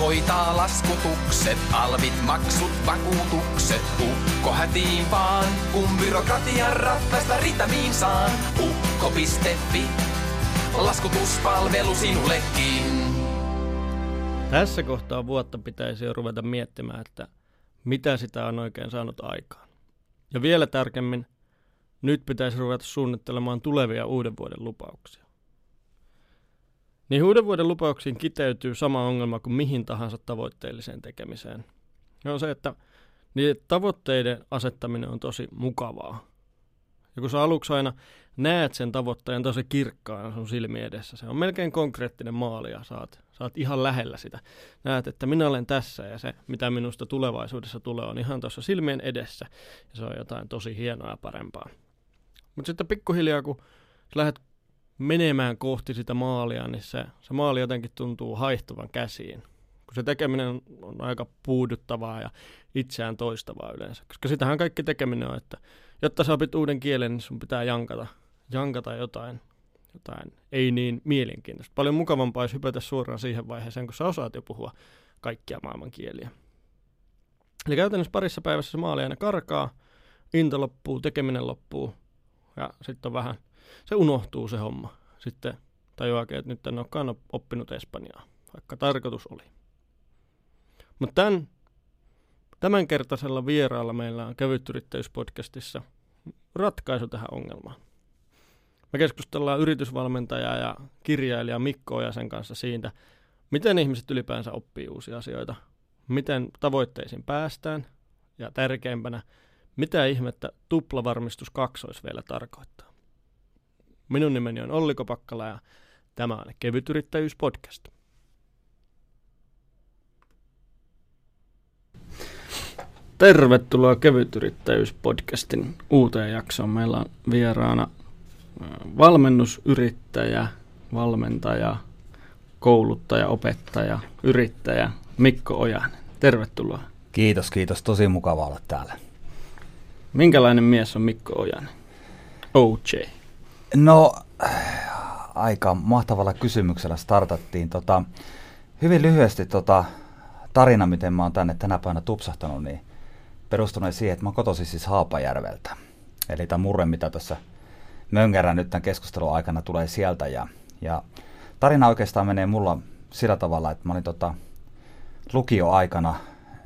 hoitaa laskutukset, alvit, maksut, vakuutukset. Ukko hätiin vaan, kun byrokratian ratkaista ritamiin saan. Ukko.fi, laskutuspalvelu sinullekin. Tässä kohtaa vuotta pitäisi jo ruveta miettimään, että mitä sitä on oikein saanut aikaan. Ja vielä tärkemmin, nyt pitäisi ruveta suunnittelemaan tulevia uuden vuoden lupauksia. Niin uuden vuoden lupauksiin kiteytyy sama ongelma kuin mihin tahansa tavoitteelliseen tekemiseen. Ja on se, että niiden tavoitteiden asettaminen on tosi mukavaa. Ja kun sä aluksi aina näet sen tavoitteen tosi kirkkaana sun silmien edessä, se on melkein konkreettinen maali ja saat, saat ihan lähellä sitä. Näet, että minä olen tässä ja se, mitä minusta tulevaisuudessa tulee, on ihan tuossa silmien edessä. Ja se on jotain tosi hienoa ja parempaa. Mutta sitten pikkuhiljaa, kun lähdet menemään kohti sitä maalia, niin se, se maali jotenkin tuntuu haihtuvan käsiin. Kun se tekeminen on aika puuduttavaa ja itseään toistavaa yleensä. Koska sitähän kaikki tekeminen on, että jotta sä opit uuden kielen, niin sun pitää jankata, jankata jotain, jotain ei niin mielenkiintoista. Paljon mukavampaa olisi hypätä suoraan siihen vaiheeseen, kun sä osaat jo puhua kaikkia maailman kieliä. Eli käytännössä parissa päivässä se maali aina karkaa, into loppuu, tekeminen loppuu ja sitten on vähän – se unohtuu se homma. Sitten tajuakin, että nyt en olekaan oppinut Espanjaa, vaikka tarkoitus oli. Mutta tämän, tämänkertaisella vieraalla meillä on kevytyrittäjyyspodcastissa ratkaisu tähän ongelmaan. Me keskustellaan yritysvalmentaja ja kirjailija Mikko Ojasen kanssa siitä, miten ihmiset ylipäänsä oppii uusia asioita, miten tavoitteisiin päästään ja tärkeimpänä, mitä ihmettä tuplavarmistus kaksois vielä tarkoittaa. Minun nimeni on Olli Kopakkala ja tämä on Kevytyrittäjyys-podcast. Tervetuloa Kevytyrittäjyys-podcastin uuteen jaksoon. Meillä on vieraana valmennusyrittäjä, valmentaja, kouluttaja, opettaja, yrittäjä Mikko Ojanen. Tervetuloa. Kiitos, kiitos. Tosi mukava olla täällä. Minkälainen mies on Mikko Ojanen? OJ. No, aika mahtavalla kysymyksellä startattiin. Tota, hyvin lyhyesti tota, tarina, miten mä oon tänne tänä päivänä tupsahtanut, niin perustunut siihen, että mä kotoisin siis Haapajärveltä. Eli tämä murre, mitä tässä mönkärän nyt tämän keskustelun aikana tulee sieltä. Ja, ja tarina oikeastaan menee mulla sillä tavalla, että mä olin tota, lukioaikana,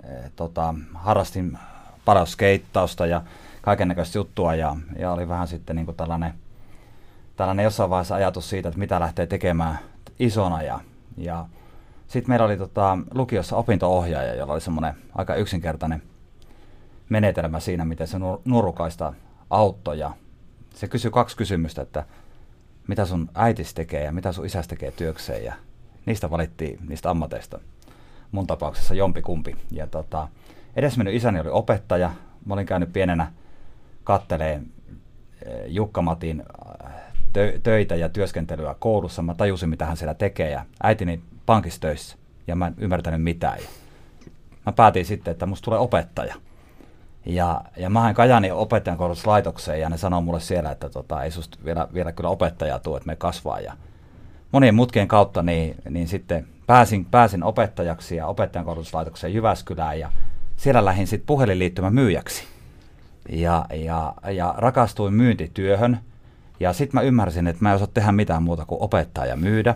e, tota, harrastin paljon skeittausta ja kaiken näköistä juttua ja, ja oli vähän sitten niin kuin tällainen tällainen jossain vaiheessa ajatus siitä, että mitä lähtee tekemään isona. Ja, ja sitten meillä oli tota, lukiossa opinto-ohjaaja, jolla oli semmoinen aika yksinkertainen menetelmä siinä, miten se nurukaista auttoi. Ja se kysyi kaksi kysymystä, että mitä sun äitis tekee ja mitä sun isäs tekee työkseen. Ja niistä valittiin niistä ammateista mun tapauksessa jompikumpi. Ja tota, edesmennyt isäni oli opettaja. Mä olin käynyt pienenä katteleen eh, Jukka Matin tö- töitä ja työskentelyä koulussa. Mä tajusin, mitä hän siellä tekee ja äitini pankissa töissä ja mä en ymmärtänyt mitään. Ja mä päätin sitten, että musta tulee opettaja. Ja, ja mä hain Kajani opettajan koulutuslaitokseen ja ne sanoo mulle siellä, että tota, ei susta vielä, vielä kyllä opettajaa tule, että me kasvaa. Ja monien mutkien kautta niin, niin sitten pääsin, pääsin opettajaksi ja opettajan koulutuslaitokseen Jyväskylään ja siellä lähdin sitten puhelinliittymän myyjäksi. Ja, ja, ja rakastuin myyntityöhön – ja sitten mä ymmärsin, että mä en osaa tehdä mitään muuta kuin opettaa ja myydä.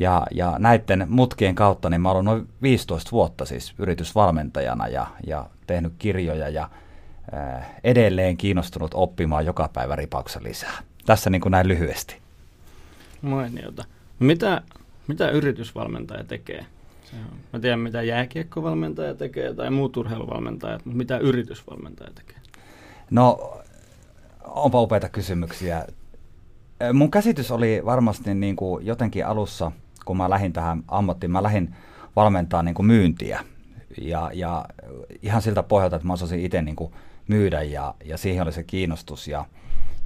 Ja, ja näiden mutkien kautta niin mä olen noin 15 vuotta siis yritysvalmentajana ja, ja tehnyt kirjoja ja ää, edelleen kiinnostunut oppimaan joka päivä ripauksen lisää. Tässä niin kuin näin lyhyesti. Mainiota. Mitä, mitä yritysvalmentaja tekee? Mä tiedän, mitä jääkiekkovalmentaja tekee tai muut urheiluvalmentajat, mutta mitä yritysvalmentaja tekee? No onpa upeita kysymyksiä. Mun käsitys oli varmasti niin kuin jotenkin alussa, kun mä lähdin tähän ammattiin, mä lähdin valmentaa niin kuin myyntiä. Ja, ja ihan siltä pohjalta, että mä osasin itse niin kuin myydä ja, ja siihen oli se kiinnostus. Ja,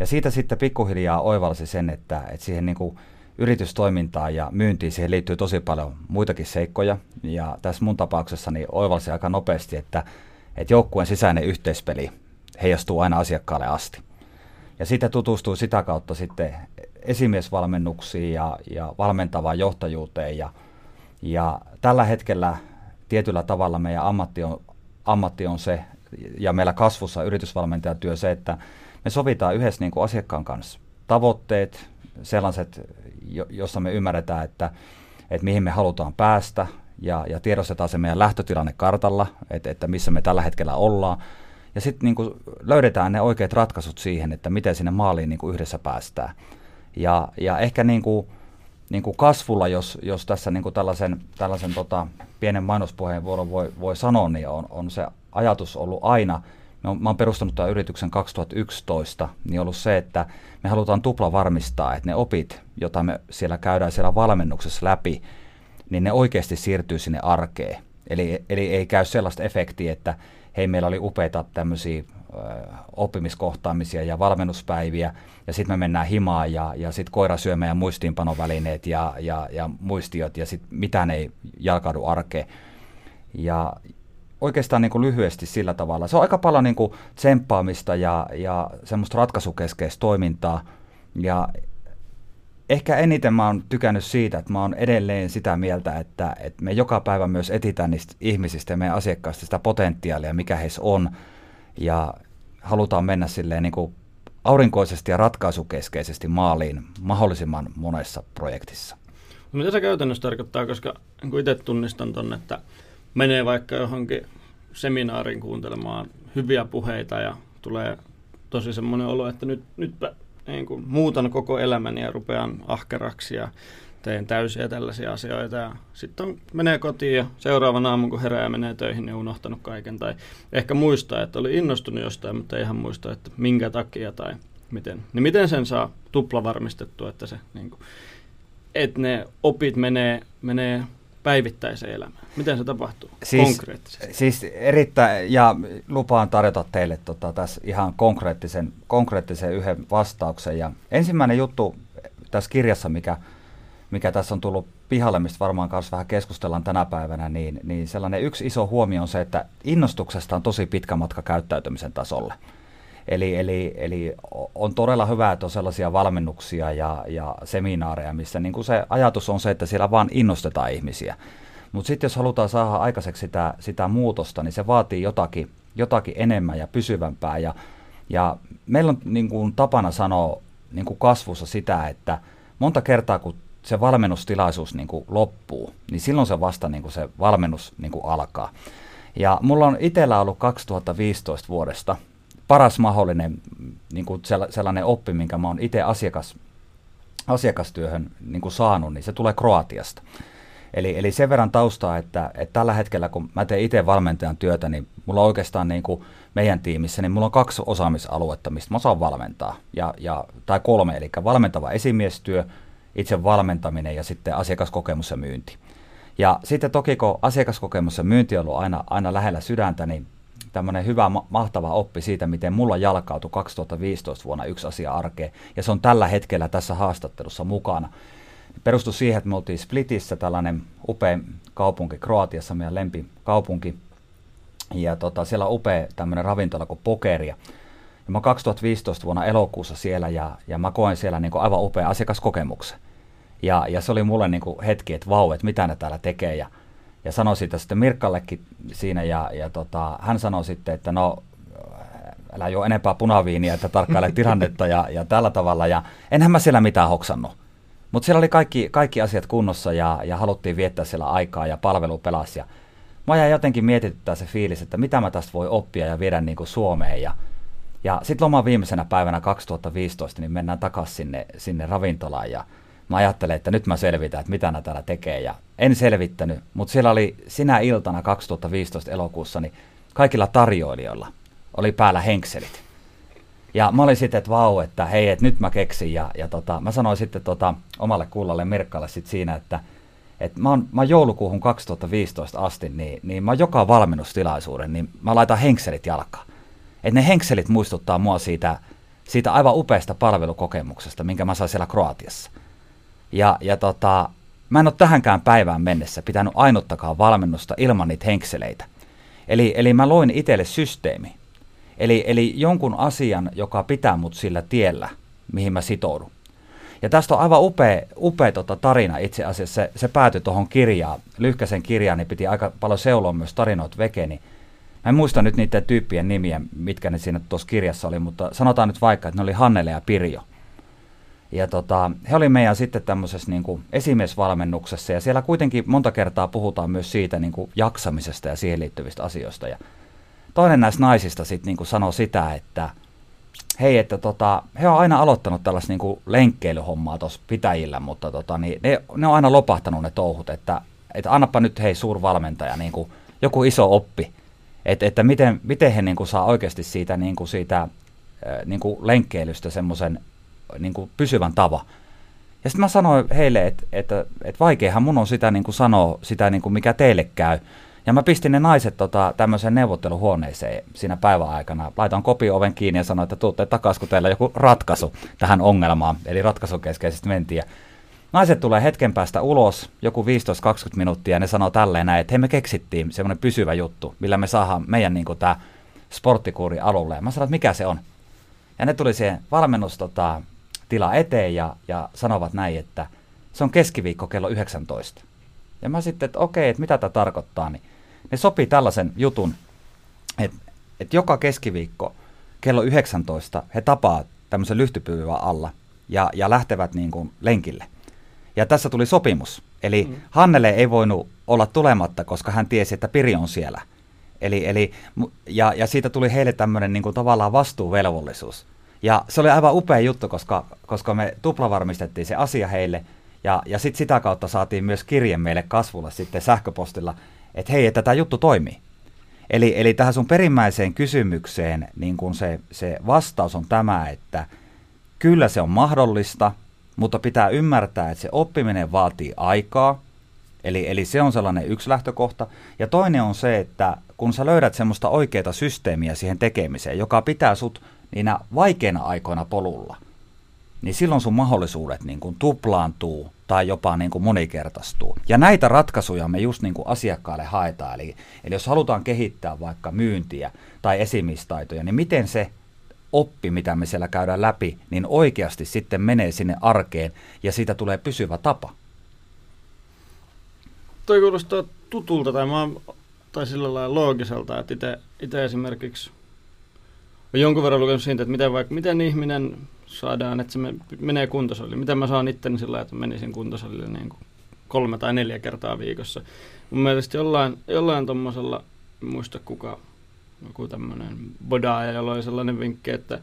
ja siitä sitten pikkuhiljaa oivalsi sen, että, että siihen niin kuin yritystoimintaan ja myyntiin siihen liittyy tosi paljon muitakin seikkoja. Ja tässä mun tapauksessa niin oivalsi aika nopeasti, että, että joukkueen sisäinen yhteispeli heijastuu aina asiakkaalle asti. Ja sitten tutustuu sitä kautta sitten esimiesvalmennuksiin ja, ja valmentavaan johtajuuteen ja, Ja tällä hetkellä tietyllä tavalla meidän ammatti on, ammatti on se, ja meillä kasvussa yritysvalmentajatyö se, että me sovitaan yhdessä niin kuin asiakkaan kanssa tavoitteet, sellaiset, jossa me ymmärretään, että, että mihin me halutaan päästä, ja, ja tiedostetaan se meidän lähtötilanne kartalla, että, että missä me tällä hetkellä ollaan. Ja sitten niin löydetään ne oikeat ratkaisut siihen, että miten sinne maaliin niin yhdessä päästään. Ja, ja ehkä niin kuin, niin kuin kasvulla, jos, jos tässä niin kuin tällaisen, tällaisen tota, pienen mainospuheenvuoron voi, voi sanoa, niin on, on se ajatus ollut aina, mä oon perustanut tämän yrityksen 2011, niin ollut se, että me halutaan tupla varmistaa, että ne opit, joita me siellä käydään siellä valmennuksessa läpi, niin ne oikeasti siirtyy sinne arkeen. Eli, eli ei käy sellaista efektiä, että hei, meillä oli upeita tämmöisiä oppimiskohtaamisia ja valmennuspäiviä, ja sitten me mennään himaan, ja, ja sitten koira syö meidän muistiinpanovälineet ja, ja, ja muistiot, ja sitten mitään ei jalkaudu arkeen. Ja oikeastaan niin kuin lyhyesti sillä tavalla. Se on aika paljon niin kuin tsemppaamista ja, ja semmoista ratkaisukeskeistä toimintaa, ja ehkä eniten mä oon tykännyt siitä, että mä oon edelleen sitä mieltä, että, että me joka päivä myös etitään niistä ihmisistä ja meidän asiakkaista sitä potentiaalia, mikä heissä on, ja halutaan mennä silleen niin kuin aurinkoisesti ja ratkaisukeskeisesti maaliin mahdollisimman monessa projektissa. No mitä se käytännössä tarkoittaa, koska niin itse tunnistan tuonne, että menee vaikka johonkin seminaarin kuuntelemaan hyviä puheita ja tulee tosi semmoinen olo, että nyt, nytpä niin kuin, muutan koko elämäni ja rupean ahkeraksi ja teen täysiä tällaisia asioita. Sitten menee kotiin ja seuraavan aamun kun herää ja menee töihin, niin unohtanut kaiken. Tai ehkä muistaa, että oli innostunut jostain, mutta ei ihan muista, että minkä takia tai miten. Niin miten sen saa tupla varmistettua, että, se, niin kuin, että ne opit menee, menee päivittäiseen elämään? Miten se tapahtuu siis, konkreettisesti? Siis erittäin, ja lupaan tarjota teille tota, tässä ihan konkreettisen, konkreettisen yhden vastauksen. Ja ensimmäinen juttu tässä kirjassa, mikä, mikä tässä on tullut pihalle, mistä varmaan kanssa vähän keskustellaan tänä päivänä, niin, niin sellainen yksi iso huomio on se, että innostuksesta on tosi pitkä matka käyttäytymisen tasolle. Eli, eli, eli on todella hyvä, että on sellaisia valmennuksia ja, ja seminaareja, missä niin kuin se ajatus on se, että siellä vaan innostetaan ihmisiä. Mutta sitten jos halutaan saada aikaiseksi sitä, sitä muutosta, niin se vaatii jotakin, jotakin enemmän ja pysyvämpää. Ja, ja meillä on niin kuin tapana sanoa niin kuin kasvussa sitä, että monta kertaa kun se valmennustilaisuus niin kuin loppuu, niin silloin se vasta niin kuin se valmennus niin kuin alkaa. Ja mulla on itsellä ollut 2015 vuodesta paras mahdollinen niin kuin sellainen oppi, minkä mä oon itse asiakas, asiakastyöhön niin kuin saanut, niin se tulee Kroatiasta. Eli, eli sen verran taustaa, että, että tällä hetkellä kun mä teen itse valmentajan työtä, niin mulla on oikeastaan niin kuin meidän tiimissä, niin mulla on kaksi osaamisaluetta, mistä mä saan valmentaa. Ja, ja, tai kolme, eli valmentava esimiestyö, itse valmentaminen ja sitten asiakaskokemus ja myynti. Ja sitten toki kun asiakaskokemus ja myynti on ollut aina, aina lähellä sydäntä, niin tämmöinen hyvä, mahtava oppi siitä, miten mulla jalkautui 2015 vuonna yksi asia arkeen, ja se on tällä hetkellä tässä haastattelussa mukana. Perustui siihen, että me oltiin Splitissä, tällainen upea kaupunki Kroatiassa, meidän lempikaupunki, ja tota, siellä on upea tämmöinen ravintola kuin Pokeria. Ja mä 2015 vuonna elokuussa siellä, ja, ja mä koen siellä niin aivan upea asiakaskokemuksen. Ja, ja se oli mulle niin hetki, että vau, että mitä ne täällä tekee, ja ja sanoi sitä sitten Mirkallekin siinä ja, ja tota, hän sanoi sitten, että no älä juo enempää punaviiniä, että tarkkaile tilannetta ja, ja tällä tavalla. Ja enhän mä siellä mitään hoksannut. Mutta siellä oli kaikki, kaikki asiat kunnossa ja, ja haluttiin viettää siellä aikaa ja palvelu pelasi. Ja mä jäin jotenkin mietityttää se fiilis, että mitä mä tästä voi oppia ja viedä niin kuin Suomeen. Ja, ja sitten loman viimeisenä päivänä 2015 niin mennään takaisin sinne, sinne ravintolaan ja mä ajattelen, että nyt mä selvitän, että mitä nämä täällä tekee. Ja en selvittänyt, mutta siellä oli sinä iltana 2015 elokuussa, niin kaikilla tarjoilijoilla oli päällä henkselit. Ja mä olin sitten, että vau, että hei, että nyt mä keksin. Ja, ja tota, mä sanoin sitten tota, omalle kullalle Mirkkalle sit siinä, että et mä, oon, mä joulukuuhun 2015 asti, niin, niin mä joka valmennustilaisuuden, niin mä laitan henkselit jalkaan. Että ne henkselit muistuttaa mua siitä, siitä aivan upeasta palvelukokemuksesta, minkä mä sain siellä Kroatiassa. Ja, ja tota, mä en ole tähänkään päivään mennessä pitänyt ainuttakaan valmennusta ilman niitä henkseleitä. Eli, eli mä loin itselle systeemi. Eli, eli jonkun asian, joka pitää mut sillä tiellä, mihin mä sitoudun. Ja tästä on aivan upea, upea tota tarina itse asiassa. Se, se päätyi tuohon kirjaan, lyhkäisen kirjaan, niin piti aika paljon seuloa myös tarinoit vekeni. Mä en muista nyt niiden tyyppien nimiä, mitkä ne siinä tuossa kirjassa oli, mutta sanotaan nyt vaikka, että ne oli Hannele ja Pirjo. Ja tota, he oli meidän sitten tämmöisessä niin kuin esimiesvalmennuksessa ja siellä kuitenkin monta kertaa puhutaan myös siitä niin kuin jaksamisesta ja siihen liittyvistä asioista. Ja toinen näistä naisista sitten niin sanoi sitä, että hei, että tota, he on aina aloittanut tällaista niin kuin lenkkeilyhommaa tuossa pitäjillä, mutta tota, niin ne, ne, on aina lopahtanut ne touhut, että, että annapa nyt hei suurvalmentaja niin kuin joku iso oppi, että, että miten, miten he niin kuin saa oikeasti siitä, niin kuin siitä niin kuin lenkkeilystä semmoisen niin kuin pysyvän tavan. Ja sitten mä sanoin heille, että, että, että vaikeahan mun on sitä niin kuin sanoa, sitä niin kuin mikä teille käy. Ja mä pistin ne naiset tota, tämmöiseen neuvotteluhuoneeseen siinä päivän aikana. Laitan kopi oven kiinni ja sanoin, että tuutte takaisin, kun teillä joku ratkaisu tähän ongelmaan. Eli ratkaisukeskeisesti mentiin. Ja naiset tulee hetken päästä ulos, joku 15-20 minuuttia, ja ne sanoo tälleen näin, että hei me keksittiin semmoinen pysyvä juttu, millä me saadaan meidän niin tämä sporttikuuri alulle. Ja mä sanoin, että mikä se on. Ja ne tuli siihen valmennus tota, tila eteen ja, ja sanovat näin, että se on keskiviikko kello 19. Ja mä sitten, että okei, että mitä tämä tarkoittaa, niin ne sopii tällaisen jutun, että, että joka keskiviikko kello 19 he tapaa tämmöisen lyhtypyvän alla ja, ja lähtevät niin kuin lenkille. Ja tässä tuli sopimus. Eli mm. Hannele ei voinut olla tulematta, koska hän tiesi, että Piri on siellä. Eli, eli, ja, ja siitä tuli heille tämmöinen niin kuin tavallaan vastuuvelvollisuus. Ja se oli aivan upea juttu, koska, koska me tuplavarmistettiin se asia heille, ja, ja sit sitä kautta saatiin myös kirje meille kasvulla sitten sähköpostilla, että hei, että tämä juttu toimii. Eli, eli tähän sun perimmäiseen kysymykseen niin kun se, se vastaus on tämä, että kyllä se on mahdollista, mutta pitää ymmärtää, että se oppiminen vaatii aikaa, eli, eli se on sellainen yksi lähtökohta. Ja toinen on se, että kun sä löydät semmoista oikeaa systeemiä siihen tekemiseen, joka pitää sut niinä vaikeina aikoina polulla, niin silloin sun mahdollisuudet niin kuin tuplaantuu tai jopa niin kuin monikertaistuu. Ja näitä ratkaisuja me just niin kuin asiakkaalle haetaan. Eli, eli jos halutaan kehittää vaikka myyntiä tai esimistaitoja, niin miten se oppi, mitä me siellä käydään läpi, niin oikeasti sitten menee sinne arkeen ja siitä tulee pysyvä tapa. Toi kuulostaa tutulta tai, mä, tai sillä lailla loogiselta, että itse esimerkiksi olen jonkun verran lukenut siitä, että miten, vaikka, miten ihminen saadaan, että se menee kuntosalille. Miten mä saan itteni sillä että menisin kuntosalille niin kuin kolme tai neljä kertaa viikossa. Mun mielestä jollain, jollain tuommoisella, muista kuka, joku tämmöinen bodaaja, jolla oli sellainen vinkki, että,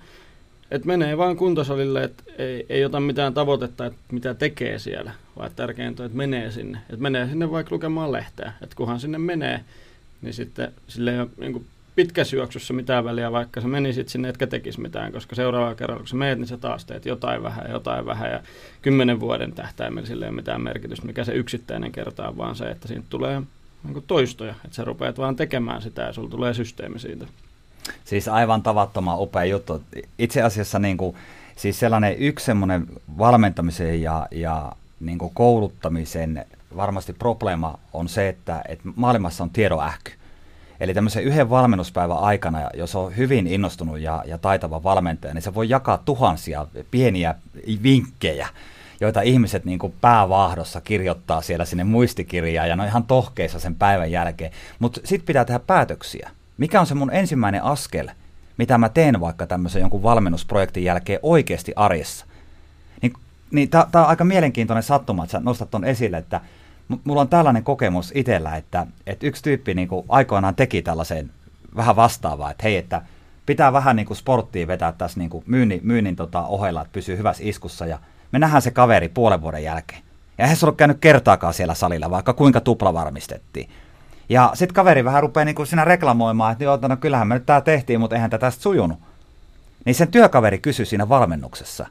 että menee vaan kuntosalille, että ei, ei ota mitään tavoitetta, että mitä tekee siellä, vaan tärkeintä on, että menee sinne. Että menee sinne vaikka lukemaan lehteä. Että kunhan sinne menee, niin sitten sille ei ole niin pitkässä juoksussa mitään väliä, vaikka sä menisit sinne, etkä tekisi mitään, koska seuraavalla kerralla, kun sä meet, niin sä taas teet jotain vähän, jotain vähän, ja kymmenen vuoden tähtäimellä sille ei ole mitään merkitystä, mikä se yksittäinen kerta on, vaan se, että siitä tulee niin toistoja, että sä rupeat vaan tekemään sitä, ja sulla tulee systeemi siitä. Siis aivan tavattoman upea juttu. Itse asiassa niin kuin, siis sellainen yksi semmoinen valmentamisen ja, ja niin kuin kouluttamisen varmasti probleema on se, että, että maailmassa on tiedonähky. Eli tämmöisen yhden valmennuspäivän aikana, jos on hyvin innostunut ja, ja taitava valmentaja, niin se voi jakaa tuhansia pieniä vinkkejä, joita ihmiset niin kuin päävahdossa kirjoittaa siellä sinne muistikirjaan ja ne on ihan tohkeissa sen päivän jälkeen. Mutta sitten pitää tehdä päätöksiä. Mikä on se mun ensimmäinen askel, mitä mä teen vaikka tämmöisen jonkun valmennusprojektin jälkeen oikeasti arjessa? Niin, niin tämä on aika mielenkiintoinen sattuma, että sä nostat ton esille, että mulla on tällainen kokemus itsellä, että, että yksi tyyppi niin kuin aikoinaan teki tällaisen vähän vastaavaa, että hei, että pitää vähän niin kuin sporttia vetää tässä niin kuin myynnin, myynnin tota ohella, että pysyy hyvässä iskussa ja me nähdään se kaveri puolen vuoden jälkeen. Ja eihän se ollut käynyt kertaakaan siellä salilla, vaikka kuinka tupla varmistettiin. Ja sitten kaveri vähän rupeaa niin siinä reklamoimaan, että joo, no kyllähän me nyt tämä tehtiin, mutta eihän tätä tästä sujunut. Niin sen työkaveri kysyi siinä valmennuksessa,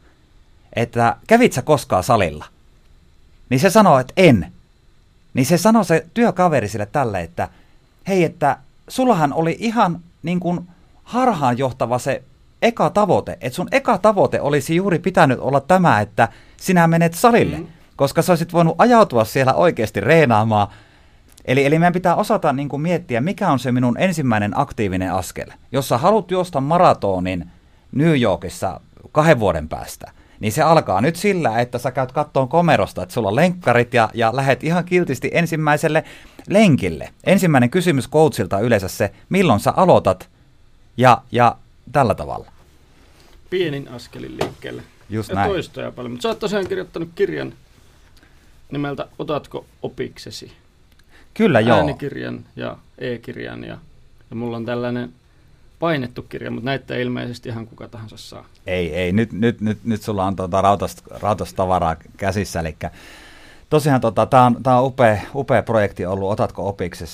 että kävit sä koskaan salilla? Niin se sanoi, että en. Niin se sanoi se työkaveri sille tälle, että hei, että sullahan oli ihan niin kuin harhaanjohtava se eka tavoite. Että sun eka tavoite olisi juuri pitänyt olla tämä, että sinä menet salille. Mm. Koska sä olisit voinut ajautua siellä oikeasti reenaamaan. Eli, eli meidän pitää osata niin kuin miettiä, mikä on se minun ensimmäinen aktiivinen askel. Jos sä haluat juosta maratonin New Yorkissa kahden vuoden päästä, niin se alkaa nyt sillä, että sä käyt kattoon komerosta, että sulla on lenkkarit ja, ja lähet ihan kiltisti ensimmäiselle lenkille. Ensimmäinen kysymys coachilta on yleensä se, milloin sä aloitat ja, ja tällä tavalla. Pienin askelin liikkeelle. Just ja näin. toistoja paljon. Mutta sä oot tosiaan kirjoittanut kirjan nimeltä Otatko opiksesi? Kyllä joo. Äänikirjan ja e-kirjan ja, ja mulla on tällainen painettu kirja, mutta näitä ei ilmeisesti ihan kuka tahansa saa. Ei, ei. Nyt, nyt, nyt, nyt sulla on tuota rautasta, rautasta käsissä. Eli tosiaan tota, tämä on, tää on upea, upea projekti ollut. Otatko opiksi?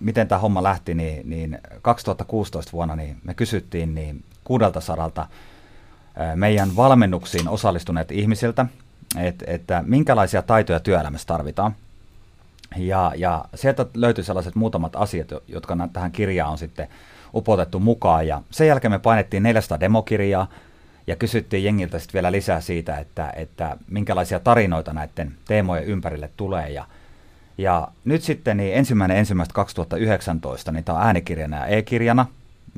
Miten tämä homma lähti, niin, niin 2016 vuonna niin me kysyttiin niin 600 meidän valmennuksiin osallistuneet ihmisiltä, että, että minkälaisia taitoja työelämässä tarvitaan. Ja, ja sieltä löytyi sellaiset muutamat asiat, jotka tähän kirjaan on sitten upotettu mukaan. Ja sen jälkeen me painettiin 400 demokirjaa ja kysyttiin jengiltä sitten vielä lisää siitä, että, että minkälaisia tarinoita näiden teemojen ympärille tulee. Ja, ja nyt sitten niin ensimmäinen ensimmäistä 2019, niin tämä on äänikirjana ja e-kirjana.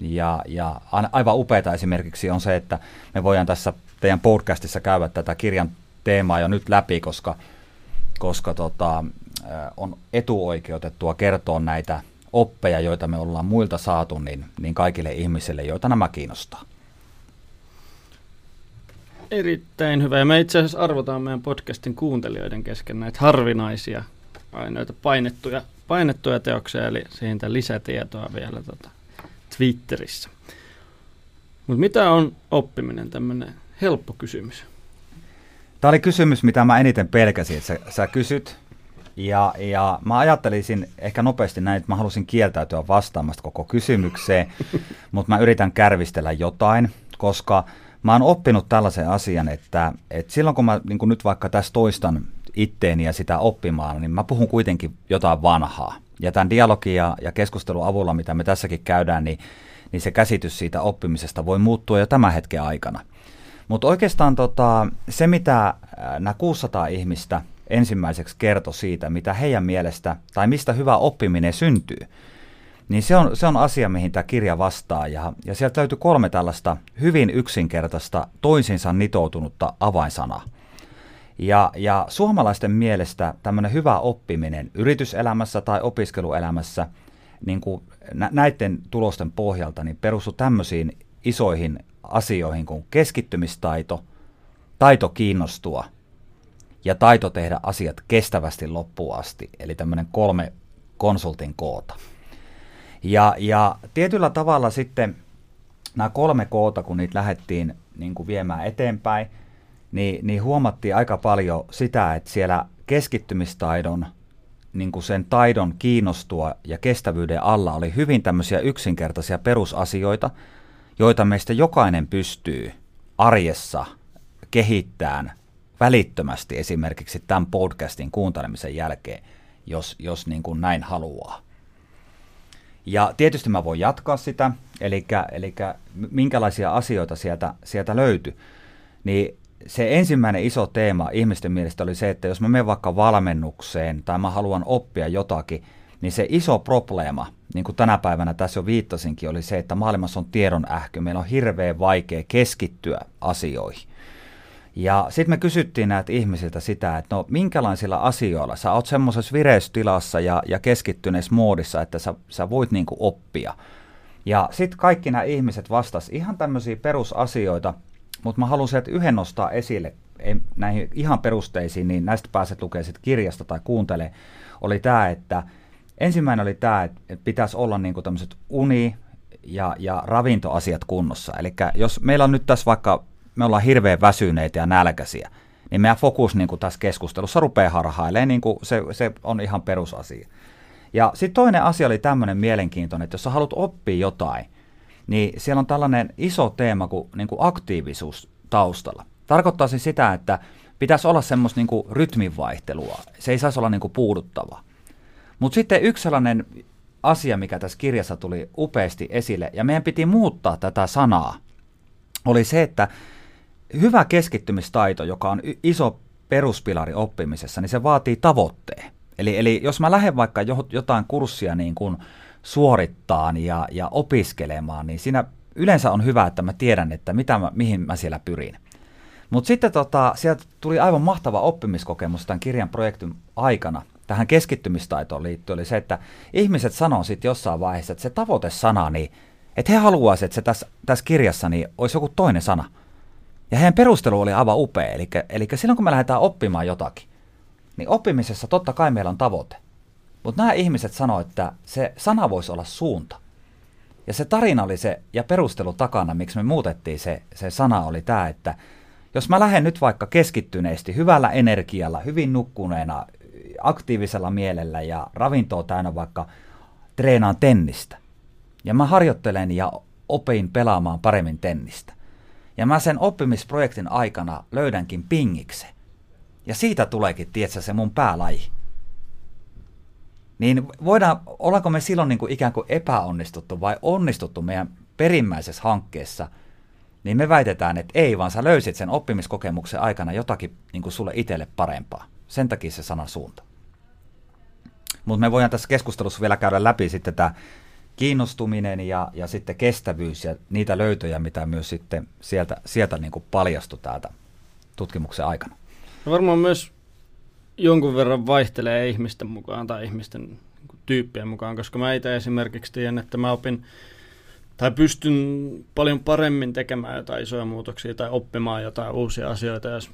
Ja, ja aivan upeita esimerkiksi on se, että me voidaan tässä teidän podcastissa käydä tätä kirjan teemaa jo nyt läpi, koska, koska tota, on etuoikeutettua kertoa näitä oppeja, joita me ollaan muilta saatu, niin, niin kaikille ihmisille, joita nämä kiinnostaa. Erittäin hyvä. Ja me itse asiassa arvotaan meidän podcastin kuuntelijoiden kesken näitä harvinaisia ainoita painettuja, painettuja teoksia, eli siitä lisätietoa vielä tota, Twitterissä. Mutta mitä on oppiminen, tämmöinen helppo kysymys? Tämä oli kysymys, mitä mä eniten pelkäsin, että sä, sä kysyt. Ja, ja mä ajattelisin ehkä nopeasti näin, että mä halusin kieltäytyä vastaamasta koko kysymykseen, mutta mä yritän kärvistellä jotain, koska mä oon oppinut tällaisen asian, että, että silloin kun mä niin kun nyt vaikka tässä toistan itteeni ja sitä oppimaan, niin mä puhun kuitenkin jotain vanhaa. Ja tämän dialogia ja keskustelun avulla, mitä me tässäkin käydään, niin, niin se käsitys siitä oppimisesta voi muuttua jo tämän hetken aikana. Mutta oikeastaan tota, se, mitä nämä 600 ihmistä ensimmäiseksi kertoi siitä, mitä heidän mielestä tai mistä hyvä oppiminen syntyy, niin se on, se on asia, mihin tämä kirja vastaa. Ja, ja sieltä löytyy kolme tällaista hyvin yksinkertaista, toisinsa nitoutunutta avainsanaa. Ja, ja suomalaisten mielestä tämmöinen hyvä oppiminen yrityselämässä tai opiskeluelämässä niin kuin näiden tulosten pohjalta niin perustuu tämmöisiin isoihin asioihin kuin keskittymistaito, taito kiinnostua ja taito tehdä asiat kestävästi loppuun asti, eli tämmöinen kolme konsultin koota. Ja, ja tietyllä tavalla sitten nämä kolme koota, kun niitä lähdettiin niin kuin viemään eteenpäin, niin, niin huomattiin aika paljon sitä, että siellä keskittymistaidon, niin kuin sen taidon kiinnostua ja kestävyyden alla oli hyvin tämmöisiä yksinkertaisia perusasioita, joita meistä jokainen pystyy arjessa kehittämään välittömästi esimerkiksi tämän podcastin kuuntelemisen jälkeen, jos, jos niin kuin näin haluaa. Ja tietysti mä voin jatkaa sitä, eli, eli minkälaisia asioita sieltä, sieltä löytyy. Niin se ensimmäinen iso teema ihmisten mielestä oli se, että jos mä menen vaikka valmennukseen tai mä haluan oppia jotakin, niin se iso probleema, niin kuin tänä päivänä tässä jo viittasinkin, oli se, että maailmassa on tiedon ähky. Meillä on hirveän vaikea keskittyä asioihin. Ja sitten me kysyttiin näitä ihmisiltä sitä, että no minkälaisilla asioilla sä oot semmoisessa vireystilassa ja, ja keskittyneessä moodissa, että sä, sä voit niinku oppia. Ja sitten kaikki nämä ihmiset vastas ihan tämmöisiä perusasioita, mutta mä haluan sieltä yhden nostaa esille näihin ihan perusteisiin, niin näistä pääset lukemaan sitten kirjasta tai kuuntelee, oli tämä, että ensimmäinen oli tämä, että pitäisi olla niinku tämmöiset uni- ja, ja ravintoasiat kunnossa. Eli jos meillä on nyt tässä vaikka me ollaan hirveän väsyneitä ja nälkäisiä, niin meidän fokus niin kuin tässä keskustelussa rupeaa harhailemaan, niin kuin se, se on ihan perusasia. Ja sitten toinen asia oli tämmöinen mielenkiintoinen, että jos sä haluat oppia jotain, niin siellä on tällainen iso teema kuin, niin kuin aktiivisuus taustalla. Tarkoittaa siis sitä, että pitäisi olla semmoista niin rytminvaihtelua. Se ei saisi olla niin kuin puuduttava. Mutta sitten yksi sellainen asia, mikä tässä kirjassa tuli upeasti esille, ja meidän piti muuttaa tätä sanaa, oli se, että hyvä keskittymistaito, joka on iso peruspilari oppimisessa, niin se vaatii tavoitteen. Eli, eli jos mä lähden vaikka jotain kurssia niin kuin suorittaan ja, ja opiskelemaan, niin siinä yleensä on hyvä, että mä tiedän, että mitä mä, mihin mä siellä pyrin. Mutta sitten tota, sieltä tuli aivan mahtava oppimiskokemus tämän kirjan projektin aikana. Tähän keskittymistaitoon liittyen oli se, että ihmiset sanoo sitten jossain vaiheessa, että se tavoitesana, niin, että he haluaisivat, että se tässä, tässä kirjassa niin olisi joku toinen sana. Ja heidän perustelu oli aivan upea. Eli, eli silloin kun me lähdetään oppimaan jotakin, niin oppimisessa totta kai meillä on tavoite. Mutta nämä ihmiset sanoivat, että se sana voisi olla suunta. Ja se tarina oli se, ja perustelu takana, miksi me muutettiin se, se sana oli tämä, että jos mä lähden nyt vaikka keskittyneesti, hyvällä energialla, hyvin nukkuneena, aktiivisella mielellä ja ravintoa täynnä vaikka treenaan tennistä, ja mä harjoittelen ja opin pelaamaan paremmin tennistä, ja mä sen oppimisprojektin aikana löydänkin pingikse, ja siitä tuleekin, tietsä, se mun päälaji. Niin voidaan, ollaanko me silloin niin kuin ikään kuin epäonnistuttu vai onnistuttu meidän perimmäisessä hankkeessa, niin me väitetään, että ei, vaan sä löysit sen oppimiskokemuksen aikana jotakin niin kuin sulle itselle parempaa. Sen takia se sana suunta. Mutta me voidaan tässä keskustelussa vielä käydä läpi sitten tämä kiinnostuminen ja, ja sitten kestävyys ja niitä löytöjä, mitä myös sitten sieltä, sieltä niin kuin paljastui täältä tutkimuksen aikana. No varmaan myös jonkun verran vaihtelee ihmisten mukaan tai ihmisten niin tyyppien mukaan, koska mä itse esimerkiksi tiedän, että mä opin tai pystyn paljon paremmin tekemään jotain isoja muutoksia tai oppimaan jotain uusia asioita, jos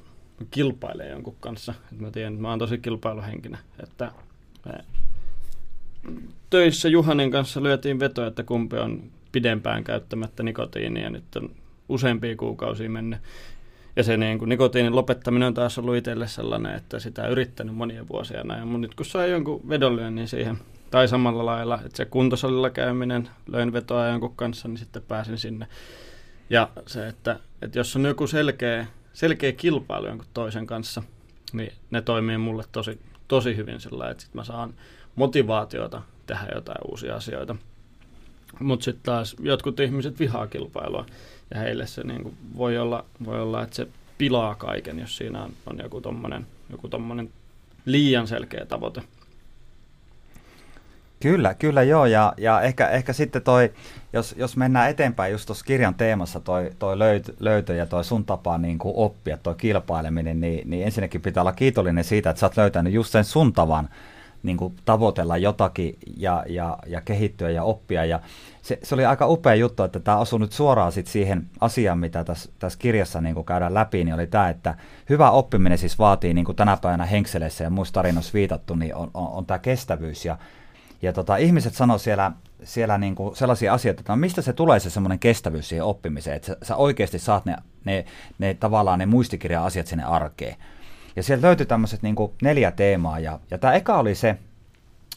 kilpailee jonkun kanssa. Mä tiedän, että mä oon tosi kilpailuhenkinen. Että me töissä Juhanin kanssa lyötiin veto, että kumpi on pidempään käyttämättä nikotiinia. Nyt on useampia kuukausia mennyt. Ja se niin kuin nikotiinin lopettaminen on taas ollut itselle sellainen, että sitä on yrittänyt monia vuosia näin. Mutta nyt kun sai jonkun vedonlyönnin siihen, tai samalla lailla, että se kuntosalilla käyminen, löin vetoa jonkun kanssa, niin sitten pääsin sinne. Ja se, että, että jos on joku selkeä, selkeä kilpailu jonkun toisen kanssa, niin ne toimii mulle tosi, tosi hyvin sillä että sit mä saan motivaatiota tehdä jotain uusia asioita. Mutta sitten taas jotkut ihmiset vihaa kilpailua ja heille se niin voi, olla, voi olla, että se pilaa kaiken, jos siinä on, on joku tommonen, joku tommonen liian selkeä tavoite. Kyllä, kyllä joo, ja, ja ehkä, ehkä sitten toi, jos, jos mennään eteenpäin just tuossa kirjan teemassa toi, toi löytö, löytö ja toi sun tapa niin kuin oppia, toi kilpaileminen, niin, niin ensinnäkin pitää olla kiitollinen siitä, että sä oot löytänyt just sen sun tavan niin kuin tavoitella jotakin ja, ja, ja kehittyä ja oppia. Ja se, se oli aika upea juttu, että tämä osui nyt suoraan sit siihen asiaan, mitä tässä, tässä kirjassa niin kuin käydään läpi, niin oli tämä, että hyvä oppiminen siis vaatii, niin kuin tänä päivänä Henkseleissä ja muissa tarinoissa viitattu, niin on, on, on tämä kestävyys. Ja, ja tota, ihmiset sanoo siellä, siellä niin kuin sellaisia asioita, että no mistä se tulee se semmoinen kestävyys siihen oppimiseen, että sä, sä oikeasti saat ne, ne, ne tavallaan ne muistikirja-asiat sinne arkeen. Ja sieltä löytyi tämmöiset niin neljä teemaa, ja, ja tämä eka oli se,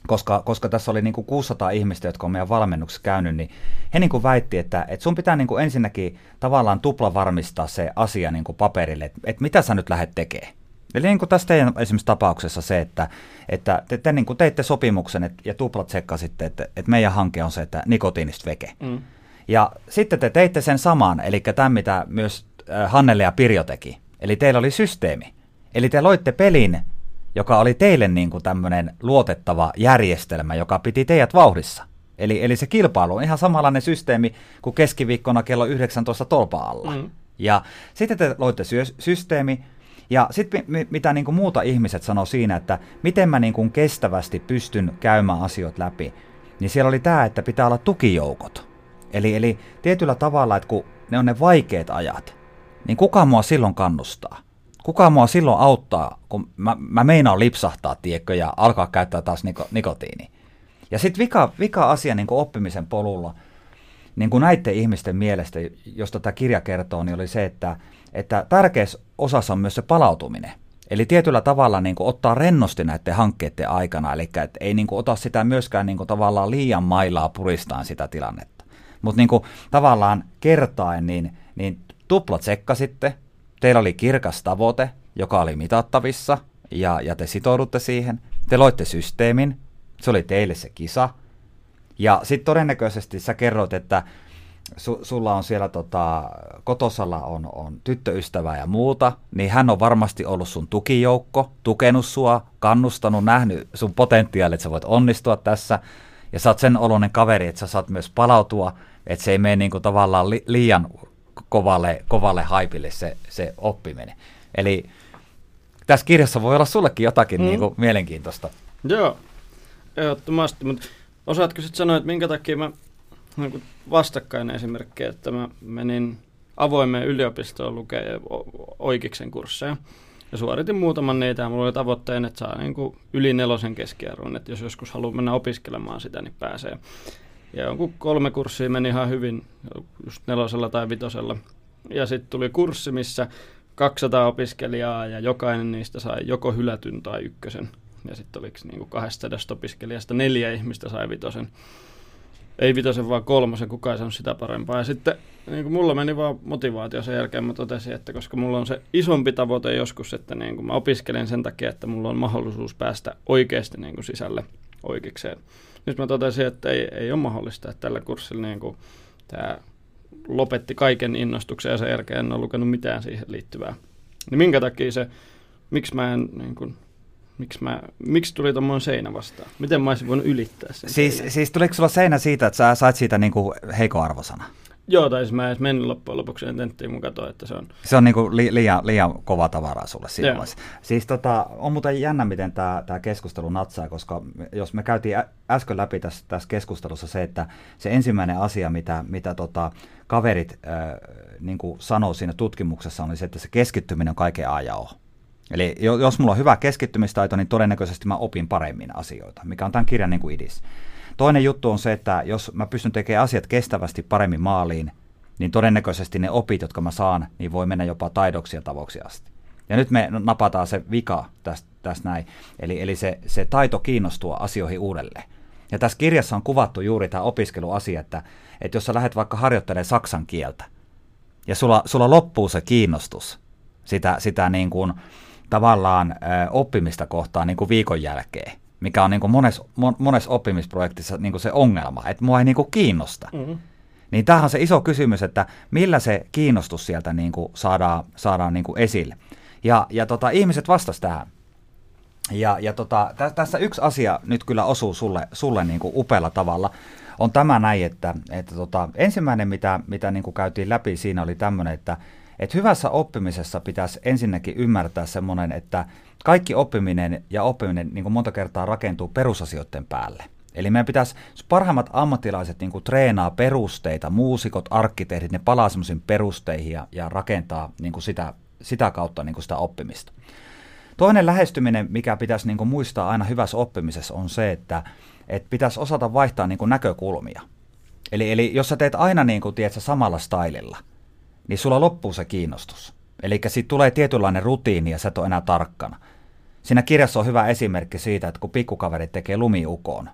koska, koska tässä oli niin kuin 600 ihmistä, jotka on meidän valmennuksessa käynyt, niin he niin kuin väitti, että, että sun pitää niin kuin ensinnäkin tavallaan tupla varmistaa se asia niin kuin paperille, että, että mitä sä nyt lähdet tekemään. Eli niin kuin tässä teidän esimerkiksi tapauksessa se, että, että te, te niin kuin teitte sopimuksen et, ja tuplat tsekkasitte, että, että meidän hanke on se, että nikotiinista veke. Mm. Ja sitten te teitte sen saman, eli tämän, mitä myös äh, Hannele ja Pirjo teki. Eli teillä oli systeemi. Eli te loitte pelin, joka oli teille niin kuin tämmöinen luotettava järjestelmä, joka piti teidät vauhdissa. Eli, eli se kilpailu on ihan samanlainen systeemi kuin keskiviikkona kello 19 tolpa alla. Mm. Ja sitten te loitte sy- systeemi, ja sitten mitä niin kuin muuta ihmiset sanoo siinä, että miten mä niin kuin kestävästi pystyn käymään asiat läpi, niin siellä oli tämä, että pitää olla tukijoukot. Eli, eli tietyllä tavalla, että kun ne on ne vaikeat ajat, niin kuka mua silloin kannustaa? Kuka mua silloin auttaa, kun mä, mä meinaan lipsahtaa, tiekko, ja alkaa käyttää taas niko, nikotiini. Ja sitten vika, vika asia niin oppimisen polulla, niin kuin näiden ihmisten mielestä, josta tämä kirja kertoo, niin oli se, että, että tärkeä osassa on myös se palautuminen. Eli tietyllä tavalla niin kuin ottaa rennosti näiden hankkeiden aikana, eli että ei niin kuin ota sitä myöskään niin kuin tavallaan liian mailaa puristaan sitä tilannetta. Mutta niin tavallaan kertaen, niin, niin tupla tsekkasitte, teillä oli kirkas tavoite, joka oli mitattavissa, ja, ja te sitoudutte siihen. Te loitte systeemin, se oli teille se kisa. Ja sitten todennäköisesti sä kerroit, että su, sulla on siellä tota, kotosalla on, on tyttöystävä ja muuta, niin hän on varmasti ollut sun tukijoukko, tukenut sua, kannustanut, nähnyt sun potentiaalit, että sä voit onnistua tässä. Ja sä oot sen oloinen kaveri, että sä saat myös palautua, että se ei mene niinku tavallaan li, liian kovalle, kovalle haipille se, se oppiminen. Eli tässä kirjassa voi olla sullekin jotakin mm. niin kuin, mielenkiintoista. Joo, ehdottomasti, mutta osaatko sitten sanoa, että minkä takia mä niin vastakkain esimerkki, että mä menin avoimeen yliopistoon lukea oikeiksen kursseja. Ja suoritin muutaman niitä ja mulla oli tavoitteena, että saa niin kuin yli nelosen keskiarvon, että jos joskus haluaa mennä opiskelemaan sitä, niin pääsee. Ja jonkun kolme kurssia meni ihan hyvin, just nelosella tai vitosella. Ja sitten tuli kurssi, missä 200 opiskelijaa ja jokainen niistä sai joko hylätyn tai ykkösen. Ja sitten oliko niin 200 opiskelijasta neljä ihmistä sai vitosen ei vitosen vaan kolmosen, kukaan ei saanut sitä parempaa. Ja sitten niin kuin mulla meni vaan motivaatio sen jälkeen, mä totesin, että koska mulla on se isompi tavoite joskus, että niin kuin mä opiskelen sen takia, että mulla on mahdollisuus päästä oikeasti niin kuin sisälle oikeikseen. Nyt mä totesin, että ei, ei ole mahdollista, että tällä kurssilla niin kuin tämä lopetti kaiken innostuksen ja sen jälkeen en ole lukenut mitään siihen liittyvää. Niin minkä takia se, miksi mä en niin kuin, Miksi, mä, miksi tuli tuommoinen seinä vastaan? Miten mä olisin voinut ylittää sen? Siis, siis tuliko sulla seinä siitä, että sä sait siitä niinku heikko arvosana? Joo, tai siis mä edes mennyt loppujen lopuksi tenttiin mun katoa, että se on... Se on niinku li, liian, liian kova tavaraa sulle siinä. Siis tota, on muuten jännä, miten tämä keskustelu natsaa, koska jos me käytiin äsken läpi tässä, tässä keskustelussa se, että se ensimmäinen asia, mitä, mitä tota, kaverit äh, niin sanoo siinä tutkimuksessa, on se, että se keskittyminen on kaiken A ja O. Eli jos mulla on hyvä keskittymistaito, niin todennäköisesti mä opin paremmin asioita, mikä on tämän kirjan niin kuin idis. Toinen juttu on se, että jos mä pystyn tekemään asiat kestävästi paremmin maaliin, niin todennäköisesti ne opit, jotka mä saan, niin voi mennä jopa taidoksi ja tavoksi asti. Ja nyt me napataan se vika tästä, tästä näin, eli, eli se, se taito kiinnostua asioihin uudelleen. Ja tässä kirjassa on kuvattu juuri tämä opiskeluasia, että, että jos sä lähdet vaikka harjoittelemaan saksan kieltä, ja sulla, sulla loppuu se kiinnostus sitä, sitä niin kuin, tavallaan oppimista kohtaan niin kuin viikon jälkeen, mikä on niin kuin monessa, monessa oppimisprojektissa niin kuin se ongelma, että mua ei niin kuin kiinnosta. Mm-hmm. Niin tämähän on se iso kysymys, että millä se kiinnostus sieltä niin kuin saadaan, saadaan niin kuin esille. Ja, ja tota, ihmiset vastasivat tähän. Ja, ja tota, tä, tässä yksi asia nyt kyllä osuu sulle, sulle niin kuin upealla tavalla, on tämä näin, että, että tota, ensimmäinen, mitä, mitä niin kuin käytiin läpi siinä oli tämmöinen, että et hyvässä oppimisessa pitäisi ensinnäkin ymmärtää semmoinen, että kaikki oppiminen ja oppiminen niin kuin monta kertaa rakentuu perusasioiden päälle. Eli meidän pitäisi, parhaimmat ammattilaiset niin kuin treenaa perusteita, muusikot, arkkitehdit, ne palaa semmoisiin perusteihin ja, ja rakentaa niin kuin sitä, sitä kautta niin kuin sitä oppimista. Toinen lähestyminen, mikä pitäisi niin kuin muistaa aina hyvässä oppimisessa, on se, että, että pitäisi osata vaihtaa niin kuin näkökulmia. Eli, eli jos sä teet aina niin kuin, tiedätkö, samalla stylilla – niin sulla loppuu se kiinnostus. Eli siitä tulee tietynlainen rutiini ja sä et ole enää tarkkana. Siinä kirjassa on hyvä esimerkki siitä, että kun pikkukaverit tekee lumiukoon,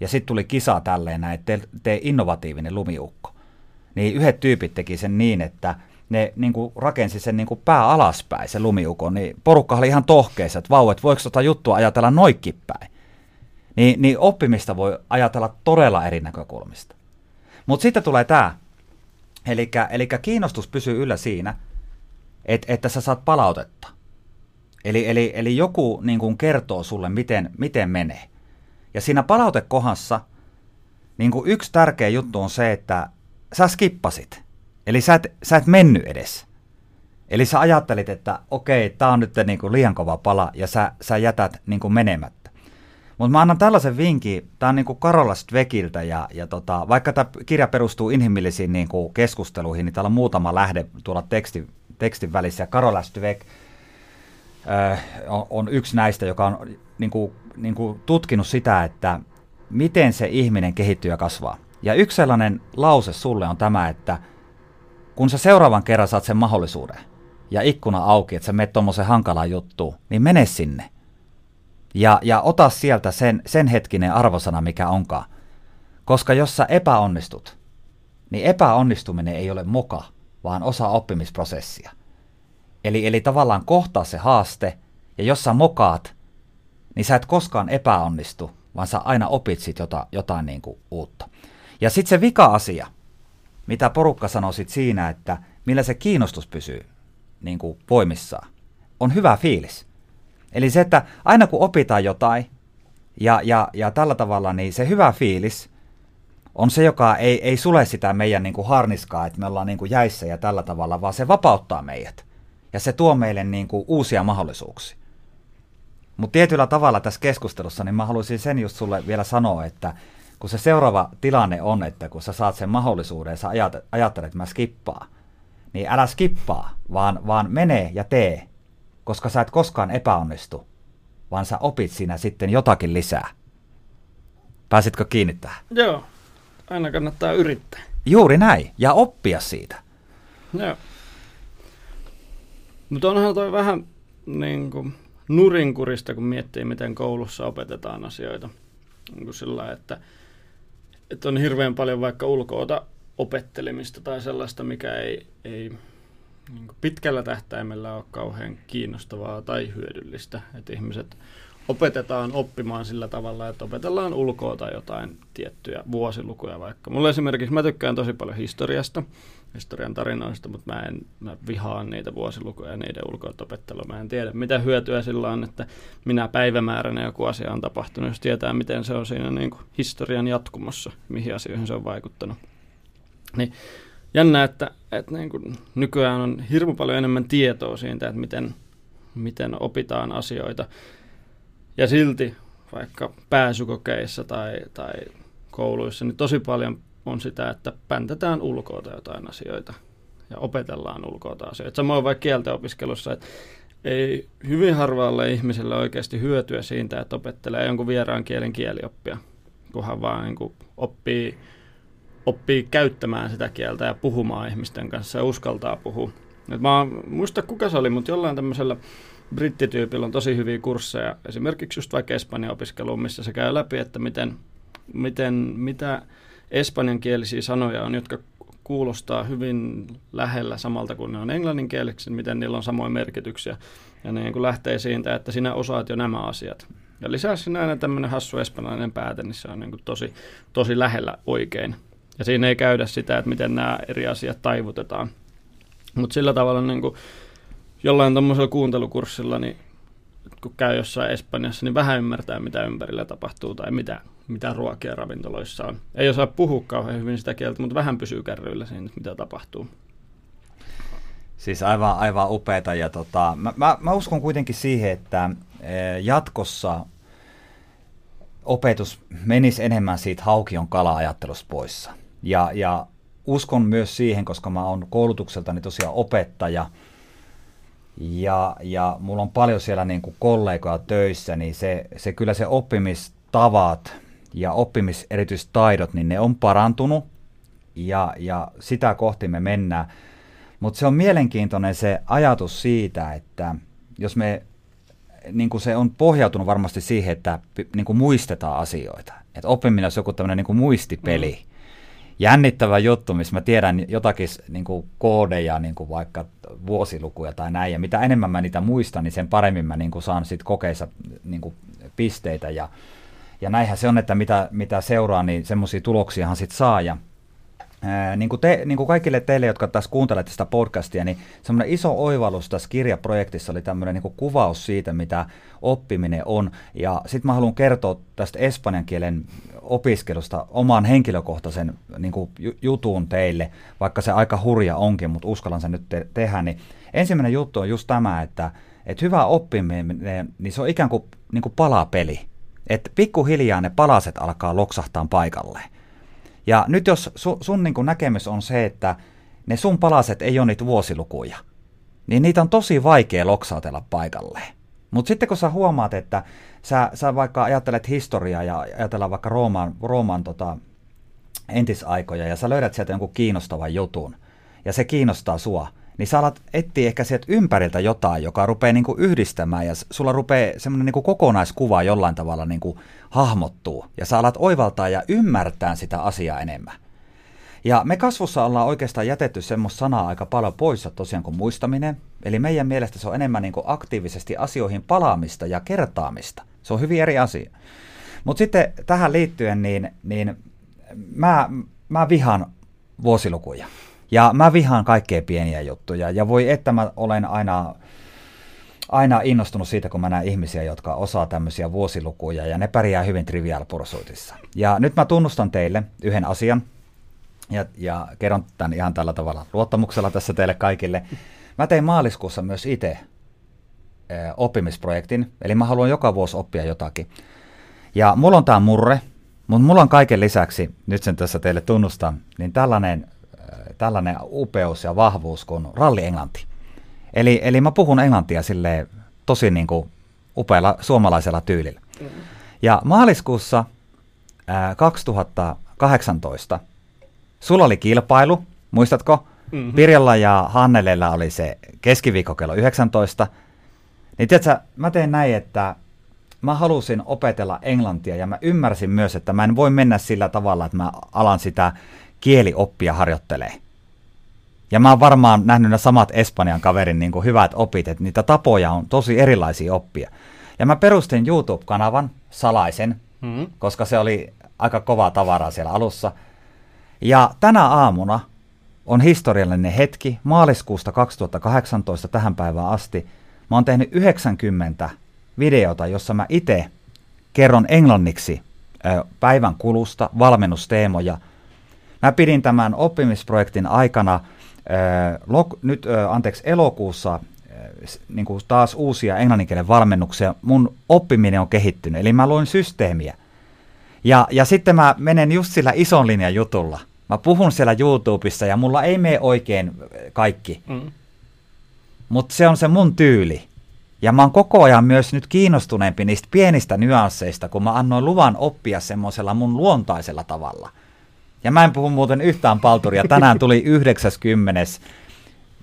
ja sitten tuli kisa tälleen näin, että tee innovatiivinen lumiukko, niin yhdet tyypit teki sen niin, että ne niin kuin rakensi sen niin kuin pää alaspäin, se lumiukon, niin porukka oli ihan tohkeissa, että vau, että voiko tota juttua ajatella noikkipäin. Niin, niin oppimista voi ajatella todella eri näkökulmista. Mutta sitten tulee tämä, Eli kiinnostus pysyy yllä siinä, että, että sä saat palautetta. Eli, eli, eli joku niin kuin kertoo sulle, miten, miten menee. Ja siinä palautekohdassa niin kuin yksi tärkeä juttu on se, että sä skippasit. Eli sä et, sä et mennyt edes. Eli sä ajattelit, että okei, tämä on nyt niin kuin liian kova pala, ja sä, sä jätät niin kuin menemättä. Mutta mä annan tällaisen vinkin, tämä on niinku Karola Stvekiltä, ja, ja tota, vaikka tämä kirja perustuu inhimillisiin niinku keskusteluihin, niin täällä on muutama lähde tuolla teksti, tekstin välissä, Karola Stvek on, yksi näistä, joka on niinku, niinku tutkinut sitä, että miten se ihminen kehittyy ja kasvaa. Ja yksi sellainen lause sulle on tämä, että kun sä seuraavan kerran saat sen mahdollisuuden, ja ikkuna auki, että sä menet tuommoisen hankalaan juttuun, niin mene sinne – ja, ja ota sieltä sen, sen hetkinen arvosana, mikä onkaan. Koska jos sä epäonnistut, niin epäonnistuminen ei ole moka, vaan osa oppimisprosessia. Eli, eli tavallaan kohtaa se haaste, ja jos sä mokaat, niin sä et koskaan epäonnistu, vaan sä aina opit sit jotain, jotain niin kuin uutta. Ja sitten se vika-asia, mitä porukka sanoo sit siinä, että millä se kiinnostus pysyy niin kuin voimissaan, on hyvä fiilis. Eli se, että aina kun opitaan jotain ja, ja, ja tällä tavalla, niin se hyvä fiilis on se, joka ei, ei sule sitä meidän niin kuin harniskaa, että me ollaan niin kuin jäissä ja tällä tavalla, vaan se vapauttaa meidät. Ja se tuo meille niin kuin uusia mahdollisuuksia. Mutta tietyllä tavalla tässä keskustelussa, niin mä haluaisin sen just sulle vielä sanoa, että kun se seuraava tilanne on, että kun sä saat sen mahdollisuuden ja sä ajattelet, että mä skippaan, niin älä skippaa, vaan, vaan mene ja tee, koska sä et koskaan epäonnistu, vaan sä opit siinä sitten jotakin lisää. Pääsitkö kiinni tähän? Joo, aina kannattaa yrittää. Juuri näin, ja oppia siitä. Joo. Mutta onhan toi vähän niin kuin nurinkurista, kun miettii, miten koulussa opetetaan asioita. Niin sillä että, että on hirveän paljon vaikka ulkoota opettelemista tai sellaista, mikä ei, ei niin pitkällä tähtäimellä ole kauhean kiinnostavaa tai hyödyllistä. Että ihmiset opetetaan oppimaan sillä tavalla, että opetellaan ulkoa tai jotain tiettyjä vuosilukuja vaikka. Mulla esimerkiksi, mä tykkään tosi paljon historiasta, historian tarinoista, mutta mä en mä vihaan niitä vuosilukuja ja niiden ulkoa opettelua. Mä en tiedä, mitä hyötyä sillä on, että minä päivämääränä joku asia on tapahtunut, jos tietää, miten se on siinä niin kuin historian jatkumossa, mihin asioihin se on vaikuttanut. Niin jännä, että, että niin kuin nykyään on hirmu paljon enemmän tietoa siitä, että miten, miten opitaan asioita. Ja silti vaikka pääsykokeissa tai, tai kouluissa, niin tosi paljon on sitä, että päntetään ulkoota jotain asioita ja opetellaan ulkoota asioita. Samoin vaikka kieltenopiskelussa, että ei hyvin harvalle ihmiselle oikeasti hyötyä siitä, että opettelee jonkun vieraan kielen kielioppia, kunhan vaan niin kuin oppii, oppii käyttämään sitä kieltä ja puhumaan ihmisten kanssa ja uskaltaa puhua. Et mä muista kuka se oli, mutta jollain tämmöisellä brittityypillä on tosi hyviä kursseja, esimerkiksi just vaikka Espanjan opiskeluun, missä se käy läpi, että miten, miten, mitä espanjankielisiä sanoja on, jotka kuulostaa hyvin lähellä samalta kuin ne on englanninkieliksi, miten niillä on samoja merkityksiä. Ja ne niin lähtee siitä, että sinä osaat jo nämä asiat. Ja lisäksi sinä aina tämmöinen hassu espanjalainen pääte, niin se on niin kuin tosi, tosi lähellä oikein. Ja siinä ei käydä sitä, että miten nämä eri asiat taivutetaan. Mutta sillä tavalla niin kuin jollain tuommoisella kuuntelukurssilla, niin kun käy jossain Espanjassa, niin vähän ymmärtää, mitä ympärillä tapahtuu tai mitä, mitä ruokia ravintoloissa on. Ei osaa puhua kauhean hyvin sitä kieltä, mutta vähän pysyy kärryillä siinä, mitä tapahtuu. Siis aivan, aivan upeita. Ja tota, mä, mä, mä uskon kuitenkin siihen, että e, jatkossa opetus menisi enemmän siitä haukion kala-ajattelusta poissa. Ja, ja uskon myös siihen, koska mä oon koulutukseltani tosiaan opettaja – ja, ja mulla on paljon siellä niin kuin kollegoja töissä, niin se, se kyllä se oppimistavat ja oppimiserityistaidot, niin ne on parantunut ja, ja sitä kohti me mennään. Mutta se on mielenkiintoinen se ajatus siitä, että jos me, niin kuin se on pohjautunut varmasti siihen, että niin kuin muistetaan asioita. Että oppiminen on joku tämmöinen niin muistipeli. Mm jännittävä juttu, missä mä tiedän jotakin niin kuin koodeja, niin kuin vaikka vuosilukuja tai näin, ja mitä enemmän mä niitä muistan, niin sen paremmin mä niin kuin saan sit kokeissa niin kuin pisteitä, ja, ja näinhän se on, että mitä, mitä seuraa, niin semmoisia tuloksiahan sit saa, ja Ää, niin, kuin te, niin kuin kaikille teille, jotka tässä kuuntelette sitä podcastia, niin semmoinen iso oivallus tässä kirjaprojektissa oli tämmöinen niin kuvaus siitä, mitä oppiminen on. Ja sitten mä haluan kertoa tästä espanjan kielen opiskelusta oman henkilökohtaisen niin kuin jutun teille, vaikka se aika hurja onkin, mutta uskallan sen nyt te- tehdä. Niin ensimmäinen juttu on just tämä, että, että hyvä oppiminen, niin se on ikään kuin, niin kuin palapeli. Että pikkuhiljaa ne palaset alkaa loksahtaa paikalleen. Ja nyt jos su, sun niin kuin näkemys on se, että ne sun palaset ei ole niitä vuosilukuja, niin niitä on tosi vaikea loksautella paikalleen. Mutta sitten kun sä huomaat, että sä, sä vaikka ajattelet historiaa ja ajatellaan vaikka Rooman, Rooman tota, entisaikoja ja sä löydät sieltä jonkun kiinnostavan jutun ja se kiinnostaa sua, niin sä alat etsiä ehkä sieltä ympäriltä jotain, joka rupeaa niinku yhdistämään ja sulla rupeaa semmoinen niinku kokonaiskuva jollain tavalla niinku hahmottuu ja sä alat oivaltaa ja ymmärtää sitä asiaa enemmän. Ja me kasvussa ollaan oikeastaan jätetty semmoista sanaa aika paljon poissa tosiaan kuin muistaminen. Eli meidän mielestä se on enemmän niin kuin aktiivisesti asioihin palaamista ja kertaamista. Se on hyvin eri asia. Mutta sitten tähän liittyen, niin, niin mä, mä vihan vuosilukuja. Ja mä vihaan kaikkea pieniä juttuja. Ja voi että mä olen aina aina innostunut siitä, kun mä näen ihmisiä, jotka osaa tämmöisiä vuosilukuja ja ne pärjää hyvin trivial. Ja nyt mä tunnustan teille yhden asian ja, ja kerron tämän ihan tällä tavalla luottamuksella tässä teille kaikille. Mä tein maaliskuussa myös itse oppimisprojektin, eli mä haluan joka vuosi oppia jotakin. Ja mulla on tämä murre, mutta mulla on kaiken lisäksi, nyt sen tässä teille tunnustan, niin tällainen, tällainen upeus ja vahvuus kuin ralli englanti. Eli, eli mä puhun englantia sille tosi niin kuin upealla suomalaisella tyylillä. Ja maaliskuussa ää, 2018 sulla oli kilpailu, muistatko? Mm-hmm. Pirjalla ja Hannelella oli se keskiviikko kello 19. Niin tiedätkö, mä tein näin, että mä halusin opetella englantia ja mä ymmärsin myös, että mä en voi mennä sillä tavalla, että mä alan sitä kielioppia harjoittelee. Ja mä oon varmaan nähnyt ne samat Espanjan kaverin niin kuin hyvät opit, että niitä tapoja on tosi erilaisia oppia. Ja mä perustin YouTube-kanavan salaisen, mm-hmm. koska se oli aika kovaa tavaraa siellä alussa. Ja tänä aamuna on historiallinen hetki, maaliskuusta 2018 tähän päivään asti. Mä oon tehnyt 90 videota, jossa mä itse kerron englanniksi päivän kulusta, valmennusteemoja. Mä pidin tämän oppimisprojektin aikana nyt anteeksi, elokuussa niin kuin taas uusia englanninkielen valmennuksia. Mun oppiminen on kehittynyt, eli mä luin systeemiä. Ja, ja sitten mä menen just sillä ison linjan jutulla. Mä puhun siellä YouTubessa ja mulla ei mene oikein kaikki. Mm. Mutta se on se mun tyyli. Ja mä oon koko ajan myös nyt kiinnostuneempi niistä pienistä nyansseista, kun mä annoin luvan oppia semmoisella mun luontaisella tavalla – ja mä en puhu muuten yhtään palturia. Tänään tuli 90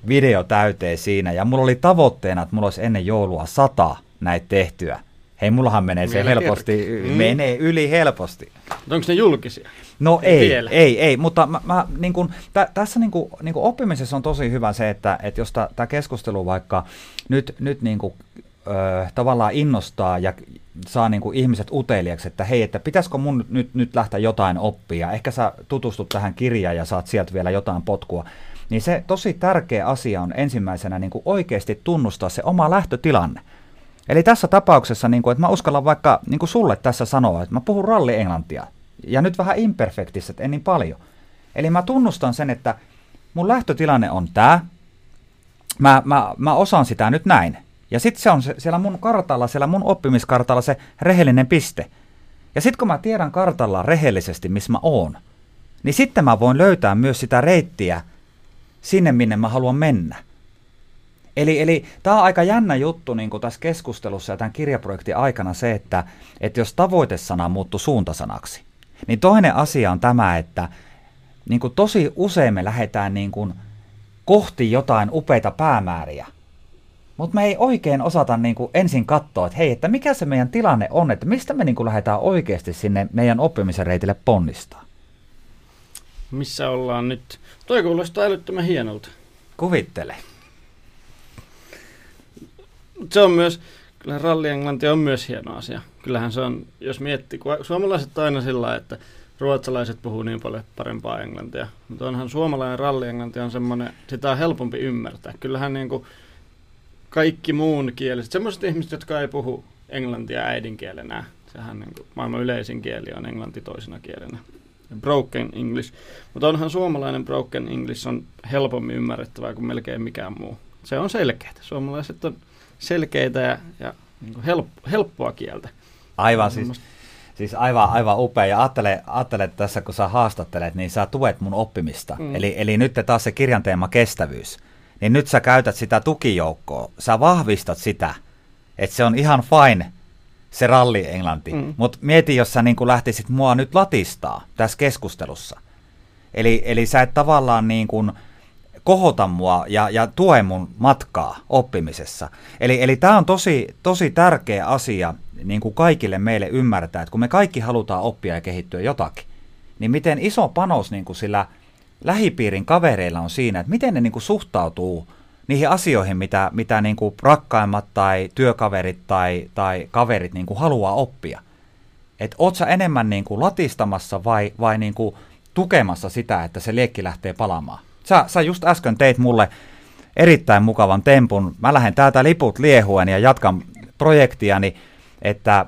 video täyteen siinä ja mulla oli tavoitteena, että mulla olisi ennen joulua sata näitä tehtyä. Hei, mullahan menee se helposti, mm. menee yli helposti. Onko ne julkisia? No ei, ei, ei, ei, mutta mä, mä, niin kun, tä, tässä niin kun, niin kun oppimisessa on tosi hyvä se, että, että jos tämä keskustelu vaikka nyt, nyt niin kun, ö, tavallaan innostaa ja saa niin kuin ihmiset uteliaksi, että hei, että pitäisikö mun nyt, nyt lähteä jotain oppia, ehkä sä tutustut tähän kirjaan ja saat sieltä vielä jotain potkua, niin se tosi tärkeä asia on ensimmäisenä niin kuin oikeasti tunnustaa se oma lähtötilanne. Eli tässä tapauksessa, niin kuin, että mä uskallan vaikka niin kuin sulle tässä sanoa, että mä puhun ralli-englantia, ja nyt vähän imperfektissä, en niin paljon. Eli mä tunnustan sen, että mun lähtötilanne on tämä, mä, mä, mä osaan sitä nyt näin, ja sitten se on se, siellä mun kartalla, siellä mun oppimiskartalla se rehellinen piste. Ja sitten kun mä tiedän kartalla rehellisesti, missä mä oon, niin sitten mä voin löytää myös sitä reittiä sinne, minne mä haluan mennä. Eli, eli tämä on aika jännä juttu niin tässä keskustelussa ja tämän kirjaprojektin aikana se, että, että jos tavoitesana muuttuu suuntasanaksi, niin toinen asia on tämä, että niin kuin tosi usein me lähdetään niin kuin kohti jotain upeita päämääriä – mutta me ei oikein osata niin kuin ensin katsoa, että hei, että mikä se meidän tilanne on, että mistä me niin kuin lähdetään oikeasti sinne meidän oppimisen reitille ponnistaa. Missä ollaan nyt? Toi kuulostaa älyttömän hienolta. Kuvittele. Se on myös, kyllä rallienglanti on myös hieno asia. Kyllähän se on, jos miettii, kun suomalaiset aina sillä että ruotsalaiset puhuu niin paljon parempaa englantia. Mutta onhan suomalainen rallienglanti on semmoinen, sitä on helpompi ymmärtää. Kyllähän niin kuin, kaikki muun kieliset, semmoiset ihmiset, jotka ei puhu englantia äidinkielenä, sehän niin kuin, maailman yleisin kieli on englanti toisena kielenä. Broken English. Mutta onhan suomalainen broken English on helpommin ymmärrettävää kuin melkein mikään muu. Se on selkeää. Suomalaiset on selkeitä ja, ja niin help, helppoa kieltä. Aivan siis. Siis aivan, aivan upea. Ja ajattele, ajattele tässä, kun sä haastattelet, niin sä tuet mun oppimista. Mm. Eli, eli nyt taas se kirjan teema kestävyys niin nyt sä käytät sitä tukijoukkoa, sä vahvistat sitä, että se on ihan fine se ralli englanti. Mm. Mutta mieti, jos sä niin lähtisit mua nyt latistaa tässä keskustelussa. Eli, eli sä et tavallaan niin kuin kohota mua ja, ja tue mun matkaa oppimisessa. Eli, eli tämä on tosi, tosi tärkeä asia niin kuin kaikille meille ymmärtää, että kun me kaikki halutaan oppia ja kehittyä jotakin, niin miten iso panos niin kuin sillä – lähipiirin kavereilla on siinä, että miten ne niin kuin suhtautuu niihin asioihin, mitä, mitä niin kuin rakkaimmat tai työkaverit tai, tai kaverit niin kuin haluaa oppia. Että oot sä enemmän niin kuin latistamassa vai, vai niin kuin tukemassa sitä, että se liekki lähtee palaamaan. Sä, sä just äsken teit mulle erittäin mukavan tempun. Mä lähden täältä liput liehuen ja jatkan projektiani, että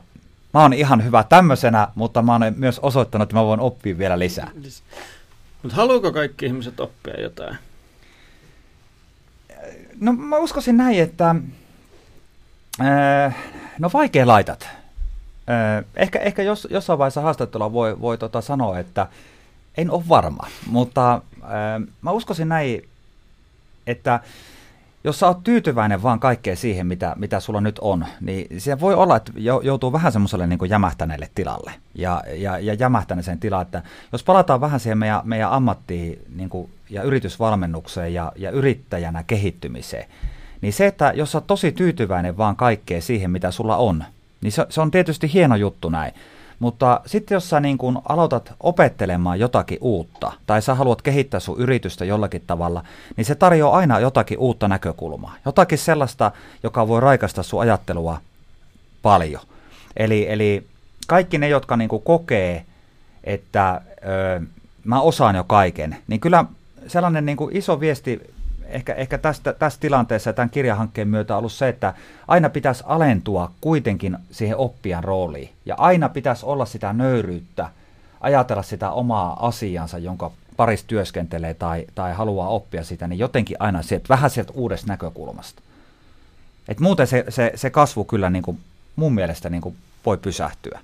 mä oon ihan hyvä tämmöisenä, mutta mä oon myös osoittanut, että mä voin oppia vielä lisää. Mutta haluuko kaikki ihmiset oppia jotain? No mä uskoisin näin, että äh, no vaikea laitat. Äh, ehkä, ehkä jos, jossain vaiheessa haastattelua voi, voi tota sanoa, että en ole varma, mutta äh, mä uskoisin näin, että jos sä oot tyytyväinen vaan kaikkeen siihen, mitä, mitä sulla nyt on, niin se voi olla, että joutuu vähän semmoiselle niin jämähtäneelle tilalle. Ja, ja, ja jämähtäneeseen tilaan, että jos palataan vähän siihen meidän, meidän ammattiin niin kuin, ja yritysvalmennukseen ja, ja yrittäjänä kehittymiseen, niin se, että jos sä oot tosi tyytyväinen vaan kaikkeen siihen, mitä sulla on, niin se, se on tietysti hieno juttu näin. Mutta sitten jos sä niin kun aloitat opettelemaan jotakin uutta, tai sä haluat kehittää sun yritystä jollakin tavalla, niin se tarjoaa aina jotakin uutta näkökulmaa. Jotakin sellaista, joka voi raikasta sun ajattelua paljon. Eli, eli kaikki ne, jotka niin kokee, että ö, mä osaan jo kaiken, niin kyllä sellainen niin iso viesti ehkä, ehkä tästä, tässä tilanteessa ja tämän kirjahankkeen myötä ollut se, että aina pitäisi alentua kuitenkin siihen oppijan rooliin. Ja aina pitäisi olla sitä nöyryyttä, ajatella sitä omaa asiansa, jonka parissa työskentelee tai, tai haluaa oppia sitä, niin jotenkin aina sieltä, vähän sieltä uudesta näkökulmasta. Et muuten se, se, se kasvu kyllä niin kuin mun mielestä niin kuin voi pysähtyä.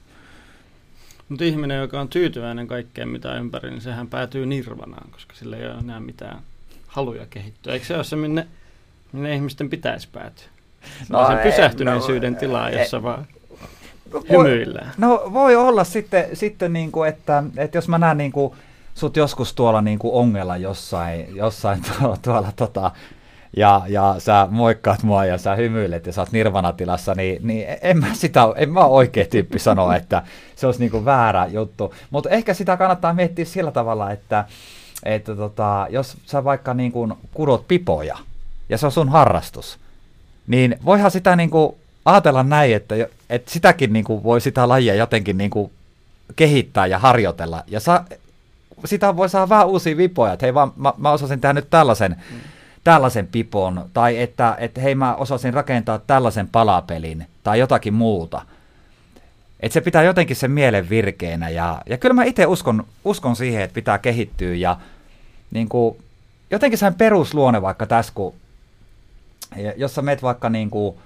Mutta ihminen, joka on tyytyväinen kaikkeen mitä ympäri, niin sehän päätyy nirvanaan, koska sillä ei ole enää mitään haluja kehittyä. Eikö se ole se, minne, minne ihmisten pitäisi päätyä? No, sen pysähtyneisyyden no, tilaa, jossa ei, vaan hymyillään. No voi olla sitten, sitten niin kuin, että, että jos mä näen niin kuin, sut joskus tuolla niin kuin ongella jossain, jossain tuolla, tuolla tota, ja, ja sä moikkaat mua ja sä hymyilet ja sä oot nirvanatilassa, niin, niin en mä sitä, en mä oikea tyyppi sanoa, että se olisi niin kuin väärä juttu. Mutta ehkä sitä kannattaa miettiä sillä tavalla, että, että tota, jos sä vaikka niin kuin kudot pipoja ja se on sun harrastus, niin voihan sitä niin kuin ajatella näin, että, että sitäkin niin kuin voi sitä lajia jotenkin niin kuin kehittää ja harjoitella. Ja sa, sitä voi saada vähän uusia vipoja, että hei vaan mä, mä osasin tehdä nyt tällaisen, mm. tällaisen pipon, tai että, että hei mä osasin rakentaa tällaisen palapelin, tai jotakin muuta. Että se pitää jotenkin sen mielen virkeänä ja, ja kyllä mä itse uskon, uskon siihen, että pitää kehittyä ja niin kuin, jotenkin sen perusluonne vaikka tässä, kun jos sä meet vaikka niin kuin,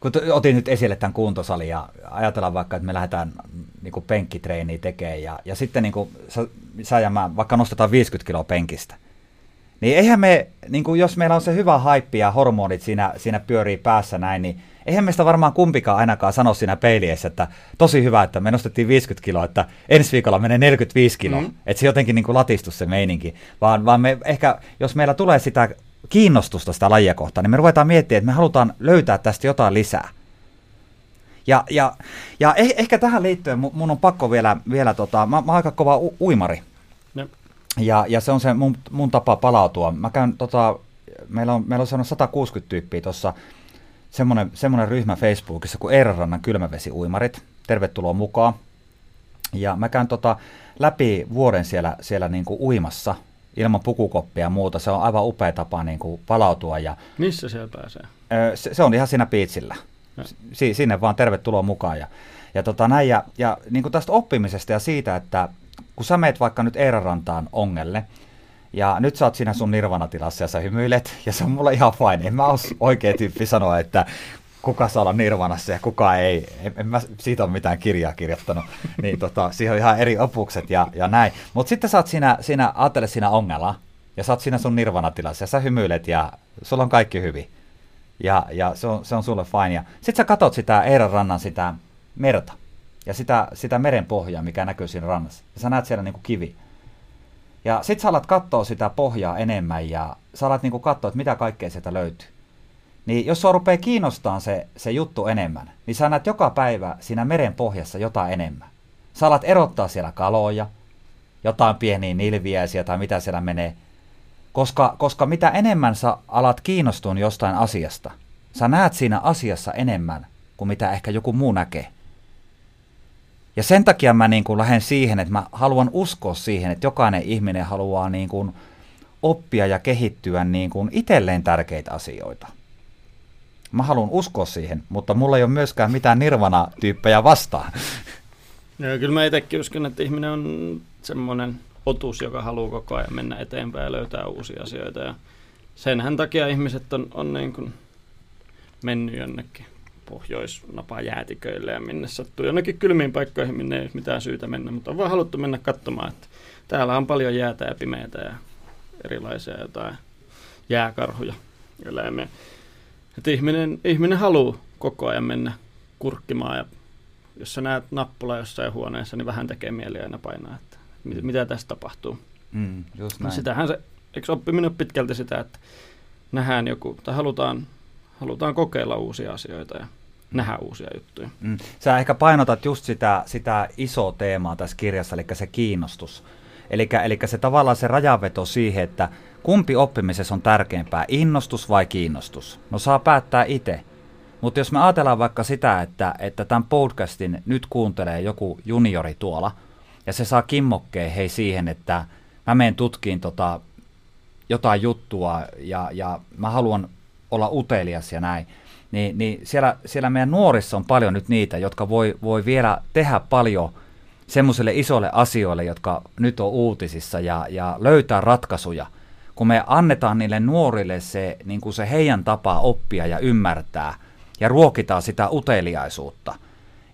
kun otin nyt esille tämän kuntosalin ja ajatellaan vaikka, että me lähdetään niin kuin penkkitreeniä tekemään ja, ja sitten niin kuin, sä, sä ja mä vaikka nostetaan 50 kiloa penkistä, niin eihän me, niin kuin jos meillä on se hyvä haippi ja hormonit siinä, siinä pyörii päässä näin, niin eihän meistä varmaan kumpikaan ainakaan sano siinä peiliessä, että tosi hyvä, että me nostettiin 50 kiloa, että ensi viikolla menee 45 kiloa. Mm. Että se jotenkin niin kuin latistus se meininki. Vaan, vaan me ehkä, jos meillä tulee sitä kiinnostusta sitä lajia kohtaan, niin me ruvetaan miettimään, että me halutaan löytää tästä jotain lisää. Ja, ja, ja eh, ehkä tähän liittyen mun on pakko vielä, vielä tota, mä, mä oon aika kova u- uimari. No. Ja, ja se on se mun, mun tapa palautua. Mä käyn, tota, meillä on, meillä on 160 tyyppiä tuossa semmoinen, semmoinen ryhmä Facebookissa kuin Eeranrannan kylmävesiuimarit. Tervetuloa mukaan. Ja mä käyn tota läpi vuoden siellä, siellä niin kuin uimassa ilman pukukoppia ja muuta. Se on aivan upea tapa niin kuin palautua. Ja, Missä siellä pääsee? Se, se on ihan siinä piitsillä. Si, sinne vaan tervetuloa mukaan. Ja, ja, tota näin, ja, ja niin kuin tästä oppimisesta ja siitä, että kun sä meet vaikka nyt Eerarantaan ongelle, ja nyt sä oot siinä sun nirvanatilassa ja sä hymyilet, ja se on mulle ihan fine. En mä ole oikea tyyppi sanoa, että kuka saa olla nirvanassa ja kuka ei. En, en mä siitä ole mitään kirjaa kirjoittanut. Niin tota, siihen on ihan eri opukset ja, ja näin. Mutta sitten sä oot siinä, siinä, ajattele siinä ongella, ja sä oot siinä sun nirvanatilassa, ja sä hymyilet, ja sulla on kaikki hyvin. Ja, ja se, on, se on sulle fine. Ja sit sä katot sitä Eiran rannan sitä merta, ja sitä, sitä meren pohjaa, mikä näkyy siinä rannassa. Ja sä näet siellä niinku kivi. Ja sit sä alat katsoa sitä pohjaa enemmän ja sä alat niinku katsoa, että mitä kaikkea sieltä löytyy. Niin jos sua rupeaa kiinnostaa se, se juttu enemmän, niin sä näet joka päivä siinä meren pohjassa jotain enemmän. Sä alat erottaa siellä kaloja, jotain pieniä nilviäisiä tai mitä siellä menee. Koska, koska mitä enemmän sä alat kiinnostua jostain asiasta, sä näet siinä asiassa enemmän kuin mitä ehkä joku muu näkee. Ja sen takia mä niin kuin lähden siihen, että mä haluan uskoa siihen, että jokainen ihminen haluaa niin kuin oppia ja kehittyä niin kuin itselleen tärkeitä asioita. Mä haluan uskoa siihen, mutta mulla ei ole myöskään mitään nirvana-tyyppejä vastaan. Ja kyllä mä itsekin uskon, että ihminen on semmoinen otus, joka haluaa koko ajan mennä eteenpäin ja löytää uusia asioita. Ja senhän takia ihmiset on, on niin kuin mennyt jonnekin pohjoisnapa jäätiköille ja minne sattuu jonnekin kylmiin paikkoihin, minne ei ole mitään syytä mennä, mutta on vaan haluttu mennä katsomaan, että täällä on paljon jäätä ja pimeitä ja erilaisia jotain jääkarhuja eläimiä. Että ihminen, ihminen haluaa koko ajan mennä kurkkimaan ja jos sä näet nappula jossain huoneessa, niin vähän tekee mieli aina painaa, että mit, mitä tässä tapahtuu. Mm, just näin. Sitähän se, eikö oppiminen ole pitkälti sitä, että nähdään joku, tai halutaan, halutaan kokeilla uusia asioita ja nähdä uusia juttuja. Mm. Sä ehkä painotat just sitä, sitä isoa teemaa tässä kirjassa, eli se kiinnostus. Eli, eli se tavallaan se rajaveto siihen, että kumpi oppimisessa on tärkeämpää, innostus vai kiinnostus? No saa päättää itse. Mutta jos me ajatellaan vaikka sitä, että, että tämän podcastin nyt kuuntelee joku juniori tuolla, ja se saa kimmokkeen hei siihen, että mä menen tutkiin tota jotain juttua ja, ja mä haluan olla utelias ja näin, niin, niin siellä, siellä meidän nuorissa on paljon nyt niitä, jotka voi, voi vielä tehdä paljon semmoisille isoille asioille, jotka nyt on uutisissa ja, ja löytää ratkaisuja. Kun me annetaan niille nuorille se, niin kuin se heidän tapa oppia ja ymmärtää ja ruokitaan sitä uteliaisuutta.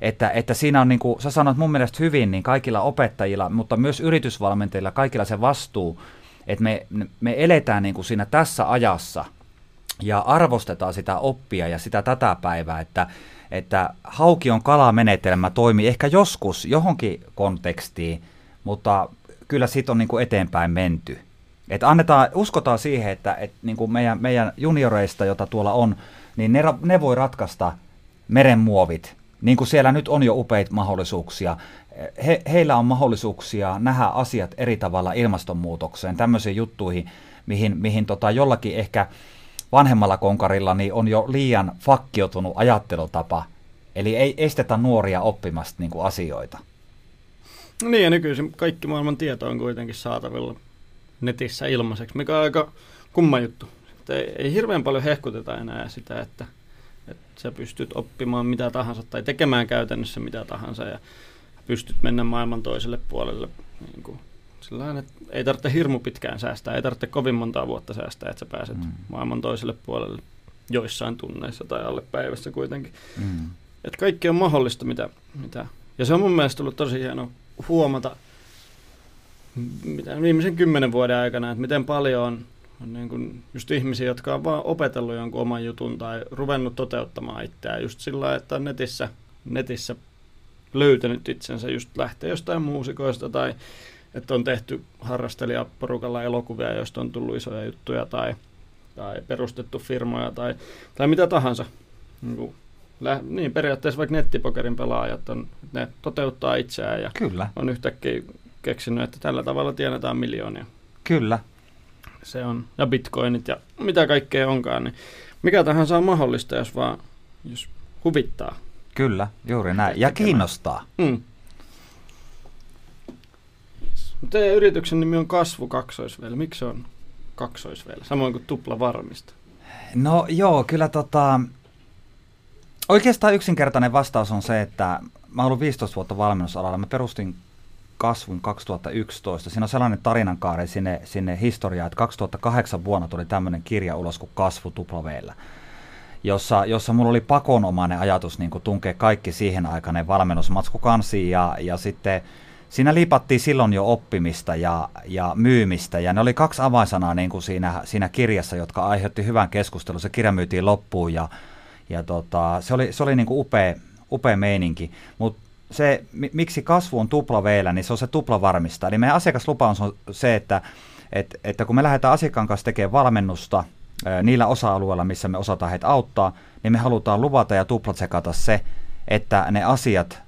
Että, että siinä on, niin kuin sä sanoit mun mielestä hyvin, niin kaikilla opettajilla, mutta myös yritysvalmentajilla, kaikilla se vastuu, että me, me eletään niin kuin siinä tässä ajassa ja arvostetaan sitä oppia ja sitä tätä päivää, että, että haukion kalamenetelmä toimii ehkä joskus johonkin kontekstiin, mutta kyllä siitä on niin kuin eteenpäin menty. Että annetaan, uskotaan siihen, että, että niin kuin meidän, meidän junioreista, jota tuolla on, niin ne, ne voi ratkaista merenmuovit, niin kuin siellä nyt on jo upeita mahdollisuuksia. He, heillä on mahdollisuuksia nähdä asiat eri tavalla ilmastonmuutokseen, tämmöisiin juttuihin, mihin, mihin tota jollakin ehkä vanhemmalla konkarilla niin on jo liian fakkiotunut ajattelutapa. Eli ei estetä nuoria oppimasta niin kuin asioita. No niin, ja nykyisin kaikki maailman tieto on kuitenkin saatavilla netissä ilmaiseksi, mikä on aika kumma juttu. Että ei, ei hirveän paljon hehkuteta enää sitä, että, että sä pystyt oppimaan mitä tahansa tai tekemään käytännössä mitä tahansa ja pystyt mennä maailman toiselle puolelle niin kuin sillä että ei tarvitse hirmu pitkään säästää, ei tarvitse kovin montaa vuotta säästää, että sä pääset mm. maailman toiselle puolelle joissain tunneissa tai alle päivässä kuitenkin. Mm. Että kaikki on mahdollista, mitä, mitä. Ja se on mun mielestä ollut tosi hieno huomata mitä viimeisen kymmenen vuoden aikana, että miten paljon on, on niin kuin just ihmisiä, jotka on vaan opetellut jonkun oman jutun tai ruvennut toteuttamaan itseään just sillä että on netissä, netissä löytänyt itsensä just lähtee jostain muusikoista tai että on tehty harrastelijaporukalla elokuvia, joista on tullut isoja juttuja tai, tai perustettu firmoja tai, tai mitä tahansa. Niin, kuin, niin periaatteessa vaikka nettipokerin pelaajat, on, ne toteuttaa itseään ja Kyllä. on yhtäkkiä keksinyt, että tällä tavalla tienataan miljoonia. Kyllä. Se on, ja bitcoinit ja mitä kaikkea onkaan, niin mikä tahansa on mahdollista, jos vaan jos huvittaa. Kyllä, juuri näin. Ja kiinnostaa. Mm. Teidän yrityksen nimi on Kasvu kaksoisveellä. Miksi se on kaksoisveellä? Samoin kuin tupla varmista. No joo, kyllä tota... Oikeastaan yksinkertainen vastaus on se, että mä ollut 15 vuotta valmennusalalla. Mä perustin kasvun 2011. Siinä on sellainen tarinankaari sinne, sinne historiaan, että 2008 vuonna tuli tämmöinen kirja ulos kuin Kasvu tuplaveellä, jossa, jossa mulla oli pakonomainen ajatus niin tunkea kaikki siihen aikainen valmennusmatsku kansiin ja, ja sitten siinä liipattiin silloin jo oppimista ja, ja myymistä, ja ne oli kaksi avainsanaa niin kuin siinä, siinä kirjassa, jotka aiheutti hyvän keskustelun. Se kirja myytiin loppuun, ja, ja tota, se oli, se oli niin kuin upea, upea meininki. Mutta se, miksi kasvu on tupla vielä, niin se on se tupla varmista. Eli meidän asiakaslupa on se, että, että, että kun me lähdetään asiakkaan kanssa tekemään valmennusta niillä osa-alueilla, missä me osataan heitä auttaa, niin me halutaan luvata ja tuplatsekata se, että ne asiat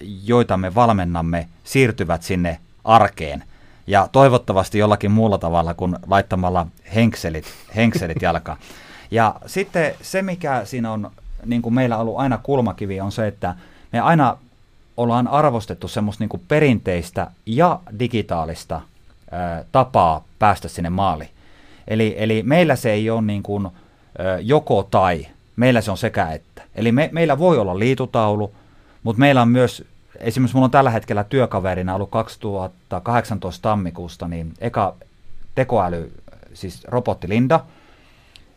joita me valmennamme, siirtyvät sinne arkeen. Ja toivottavasti jollakin muulla tavalla kuin laittamalla henkselit, henkselit jalkaan. Ja sitten se, mikä siinä on niin kuin meillä ollut aina kulmakivi, on se, että me aina ollaan arvostettu semmoista niin perinteistä ja digitaalista ää, tapaa päästä sinne maaliin. Eli, eli meillä se ei ole niin kuin, joko tai, meillä se on sekä että. Eli me, meillä voi olla liitutaulu, mutta meillä on myös, esimerkiksi mulla on tällä hetkellä työkaverina ollut 2018 tammikuusta, niin eka tekoäly, siis robotti Linda,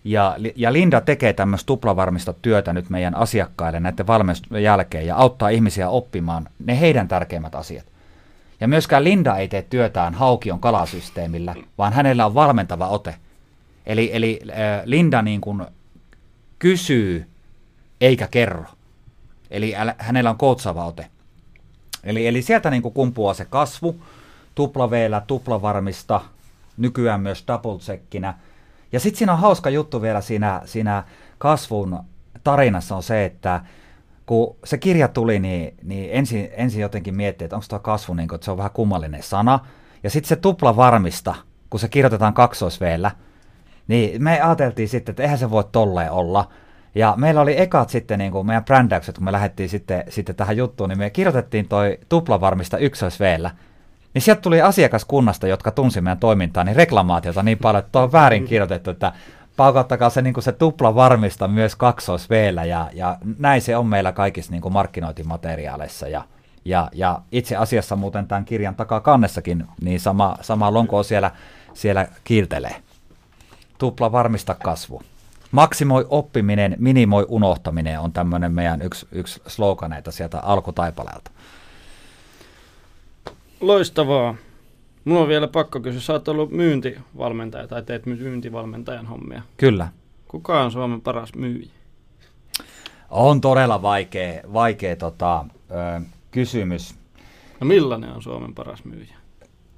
ja, ja Linda tekee tämmöistä tuplavarmista työtä nyt meidän asiakkaille näiden valmistusten jälkeen ja auttaa ihmisiä oppimaan ne heidän tärkeimmät asiat. Ja myöskään Linda ei tee työtään Haukion kalasysteemillä, vaan hänellä on valmentava ote. Eli, eli äh, Linda niin kuin kysyy eikä kerro. Eli älä, hänellä on kootsaava ote. Eli, eli sieltä niin kuin kumpuaa se kasvu, tuplaveellä, tuplavarmista, nykyään myös double checkinä. Ja sitten siinä on hauska juttu vielä siinä, siinä kasvun tarinassa on se, että kun se kirja tuli, niin, niin ensin, ensin jotenkin miettii, että onko tuo kasvu, niin kuin, että se on vähän kummallinen sana. Ja sitten se tupla varmista, kun se kirjoitetaan kaksoisveellä, niin me ajateltiin sitten, että eihän se voi tolleen olla. Ja meillä oli ekat sitten niin kuin meidän brändäykset, kun me lähdettiin sitten, sitten tähän juttuun, niin me kirjoitettiin toi tuplavarmista yksoisveellä. Niin sieltä tuli asiakaskunnasta, jotka tunsi meidän toimintaa, niin reklamaatiota niin paljon, että on väärin kirjoitettu, että paukauttakaa se, niin kuin se tupla varmista myös kaksois vielä ja, ja näin se on meillä kaikissa niin kuin markkinointimateriaaleissa ja, ja, ja itse asiassa muuten tämän kirjan takakannessakin, niin sama, sama lonko siellä, siellä kiiltelee. Tupla varmista kasvu. Maksimoi oppiminen, minimoi unohtaminen on tämmöinen meidän yksi, yksi sloganeita sieltä alkutaipaleelta. Loistavaa. Mulla on vielä pakko kysyä, sä oot ollut myyntivalmentaja tai teet myyntivalmentajan hommia. Kyllä. Kuka on Suomen paras myyjä? On todella vaikea, vaikea tota, ö, kysymys. No millainen on Suomen paras myyjä?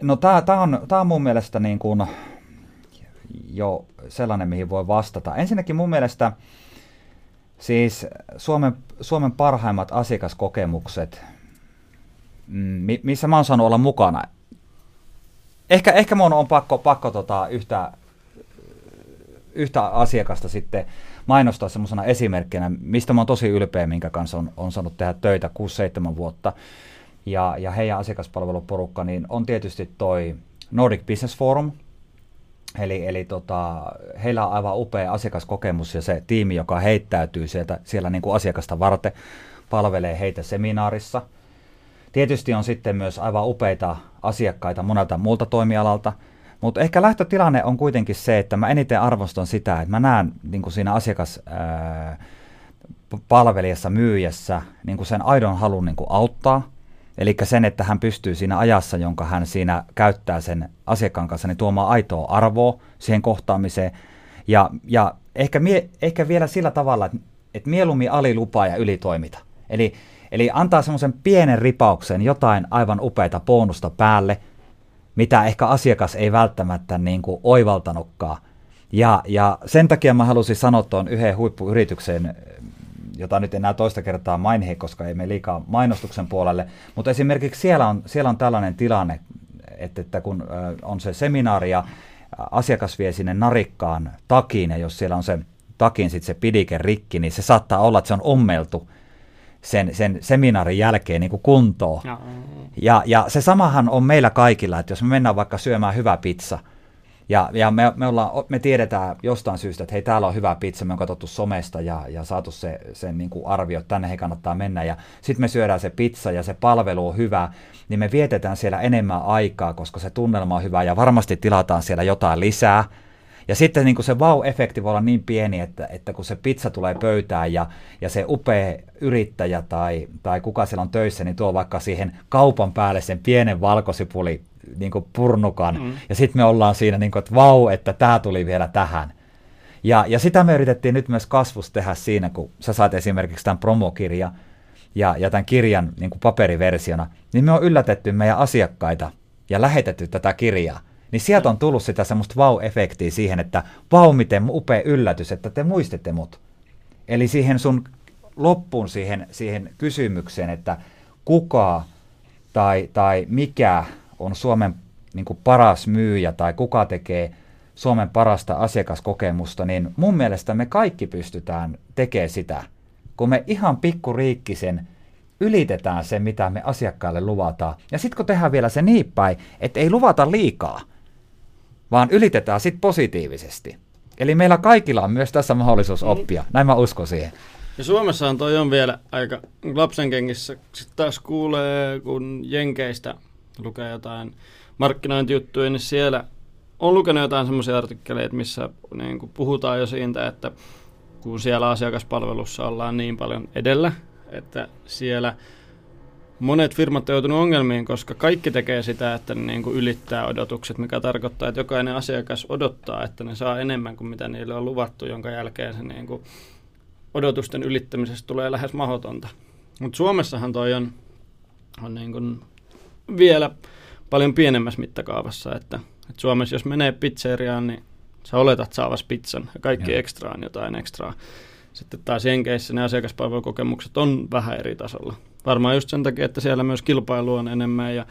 No tämä on, tää on mun mielestä niin kuin jo sellainen, mihin voi vastata. Ensinnäkin mun mielestä siis Suomen, Suomen parhaimmat asiakaskokemukset, mm, missä mä oon saanut olla mukana, ehkä, ehkä mun on pakko, pakko tota yhtä, yhtä asiakasta sitten mainostaa semmoisena esimerkkinä, mistä mä oon tosi ylpeä, minkä kanssa on, on saanut tehdä töitä 6-7 vuotta. Ja, ja heidän asiakaspalveluporukka, niin on tietysti toi Nordic Business Forum, Eli, eli tota, heillä on aivan upea asiakaskokemus ja se tiimi, joka heittäytyy sieltä, siellä niin kuin asiakasta varten, palvelee heitä seminaarissa – Tietysti on sitten myös aivan upeita asiakkaita monelta muulta toimialalta, mutta ehkä lähtötilanne on kuitenkin se, että mä eniten arvostan sitä, että mä näen niin kuin siinä asiakaspalvelijassa, myyjässä niin kuin sen aidon halun niin kuin auttaa. Eli sen, että hän pystyy siinä ajassa, jonka hän siinä käyttää sen asiakkaan kanssa, niin tuomaan aitoa arvoa siihen kohtaamiseen. Ja, ja ehkä, mie, ehkä vielä sillä tavalla, että, että mieluummin alilupaa ja ylitoimita. Eli Eli antaa semmoisen pienen ripauksen, jotain aivan upeita bonusta päälle, mitä ehkä asiakas ei välttämättä niin kuin oivaltanutkaan. Ja, ja sen takia mä halusin sanoa tuon yhden huippuyrityksen, jota nyt enää toista kertaa mainhe, koska ei me liikaa mainostuksen puolelle, mutta esimerkiksi siellä on, siellä on tällainen tilanne, että, että kun on se seminaari ja asiakas vie sinne narikkaan takiin, ja jos siellä on se takin sitten se pidike rikki, niin se saattaa olla, että se on ommeltu sen, sen seminaarin jälkeen niin kuin kuntoon. Ja, ja, ja se samahan on meillä kaikilla, että jos me mennään vaikka syömään hyvä pizza, ja, ja me, me, ollaan, me tiedetään jostain syystä, että hei, täällä on hyvä pizza, me on katsottu somesta ja, ja saatu se, sen niin kuin arvio, että tänne he kannattaa mennä. Ja sitten me syödään se pizza ja se palvelu on hyvä, niin me vietetään siellä enemmän aikaa, koska se tunnelma on hyvä ja varmasti tilataan siellä jotain lisää. Ja sitten niin kuin se wow-efekti voi olla niin pieni, että, että kun se pizza tulee pöytään ja, ja se upea yrittäjä tai, tai kuka siellä on töissä, niin tuo vaikka siihen kaupan päälle sen pienen valkosipuli niin kuin purnukan. Mm. Ja sitten me ollaan siinä, niin kuin, että vau, että tämä tuli vielä tähän. Ja, ja sitä me yritettiin nyt myös kasvus tehdä siinä, kun sä saat esimerkiksi tämän promokirja ja, ja tämän kirjan niin kuin paperiversiona, niin me on yllätetty meidän asiakkaita ja lähetetty tätä kirjaa niin sieltä on tullut sitä semmoista vau-efektiä siihen, että vau, miten upea yllätys, että te muistitte mut. Eli siihen sun loppuun siihen, siihen kysymykseen, että kuka tai, tai mikä on Suomen niin paras myyjä tai kuka tekee Suomen parasta asiakaskokemusta, niin mun mielestä me kaikki pystytään tekemään sitä, kun me ihan pikkuriikkisen ylitetään se, mitä me asiakkaille luvataan. Ja sitten kun tehdään vielä se niin päin, että ei luvata liikaa, vaan ylitetään sitten positiivisesti. Eli meillä kaikilla on myös tässä mahdollisuus mm. oppia. Näin mä uskon siihen. Ja Suomessahan toi on vielä aika lapsenkengissä. Sitten taas kuulee, kun Jenkeistä lukee jotain markkinointijuttuja, niin siellä on lukenut jotain semmoisia artikkeleita, missä niin kuin puhutaan jo siitä, että kun siellä asiakaspalvelussa ollaan niin paljon edellä, että siellä monet firmat on joutunut ongelmiin, koska kaikki tekee sitä, että ne niin kuin ylittää odotukset, mikä tarkoittaa, että jokainen asiakas odottaa, että ne saa enemmän kuin mitä niille on luvattu, jonka jälkeen se niin kuin odotusten ylittämisestä tulee lähes mahdotonta. Mutta Suomessahan toi on, on niin kuin vielä paljon pienemmässä mittakaavassa, että, että Suomessa jos menee pizzeriaan, niin sä oletat saavas pizzan ja kaikki ja. ekstra on jotain ekstraa. Sitten taas Jenkeissä ne asiakaspalvelukokemukset on vähän eri tasolla. Varmaan just sen takia, että siellä myös kilpailu on enemmän ja,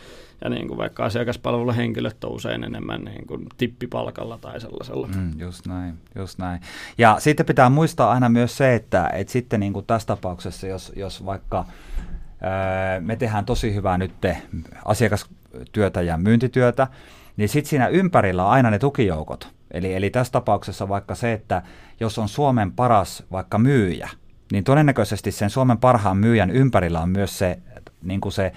ja niin kuin vaikka asiakaspalveluhenkilöt on usein enemmän niin kuin tippipalkalla tai sellaisella. Mm, just näin, just näin. Ja sitten pitää muistaa aina myös se, että, että sitten niin kuin tässä tapauksessa, jos, jos vaikka me tehdään tosi hyvää nyt asiakastyötä ja myyntityötä, niin sitten siinä ympärillä on aina ne tukijoukot. Eli, eli tässä tapauksessa vaikka se, että jos on Suomen paras vaikka myyjä, niin todennäköisesti sen Suomen parhaan myyjän ympärillä on myös se, niin kuin se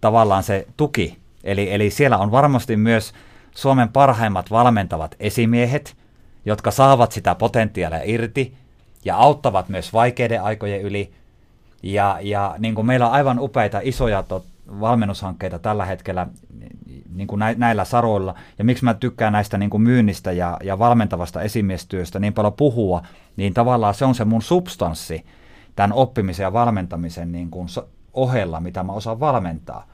tavallaan se tuki. Eli, eli siellä on varmasti myös Suomen parhaimmat valmentavat esimiehet, jotka saavat sitä potentiaalia irti ja auttavat myös vaikeiden aikojen yli. Ja, ja niin kuin meillä on aivan upeita isoja tot, valmennushankkeita tällä hetkellä niin kuin näillä saroilla. Ja miksi mä tykkään näistä niin kuin myynnistä ja, ja valmentavasta esimiestyöstä niin paljon puhua, niin tavallaan se on se mun substanssi tämän oppimisen ja valmentamisen niin kuin ohella, mitä mä osaan valmentaa.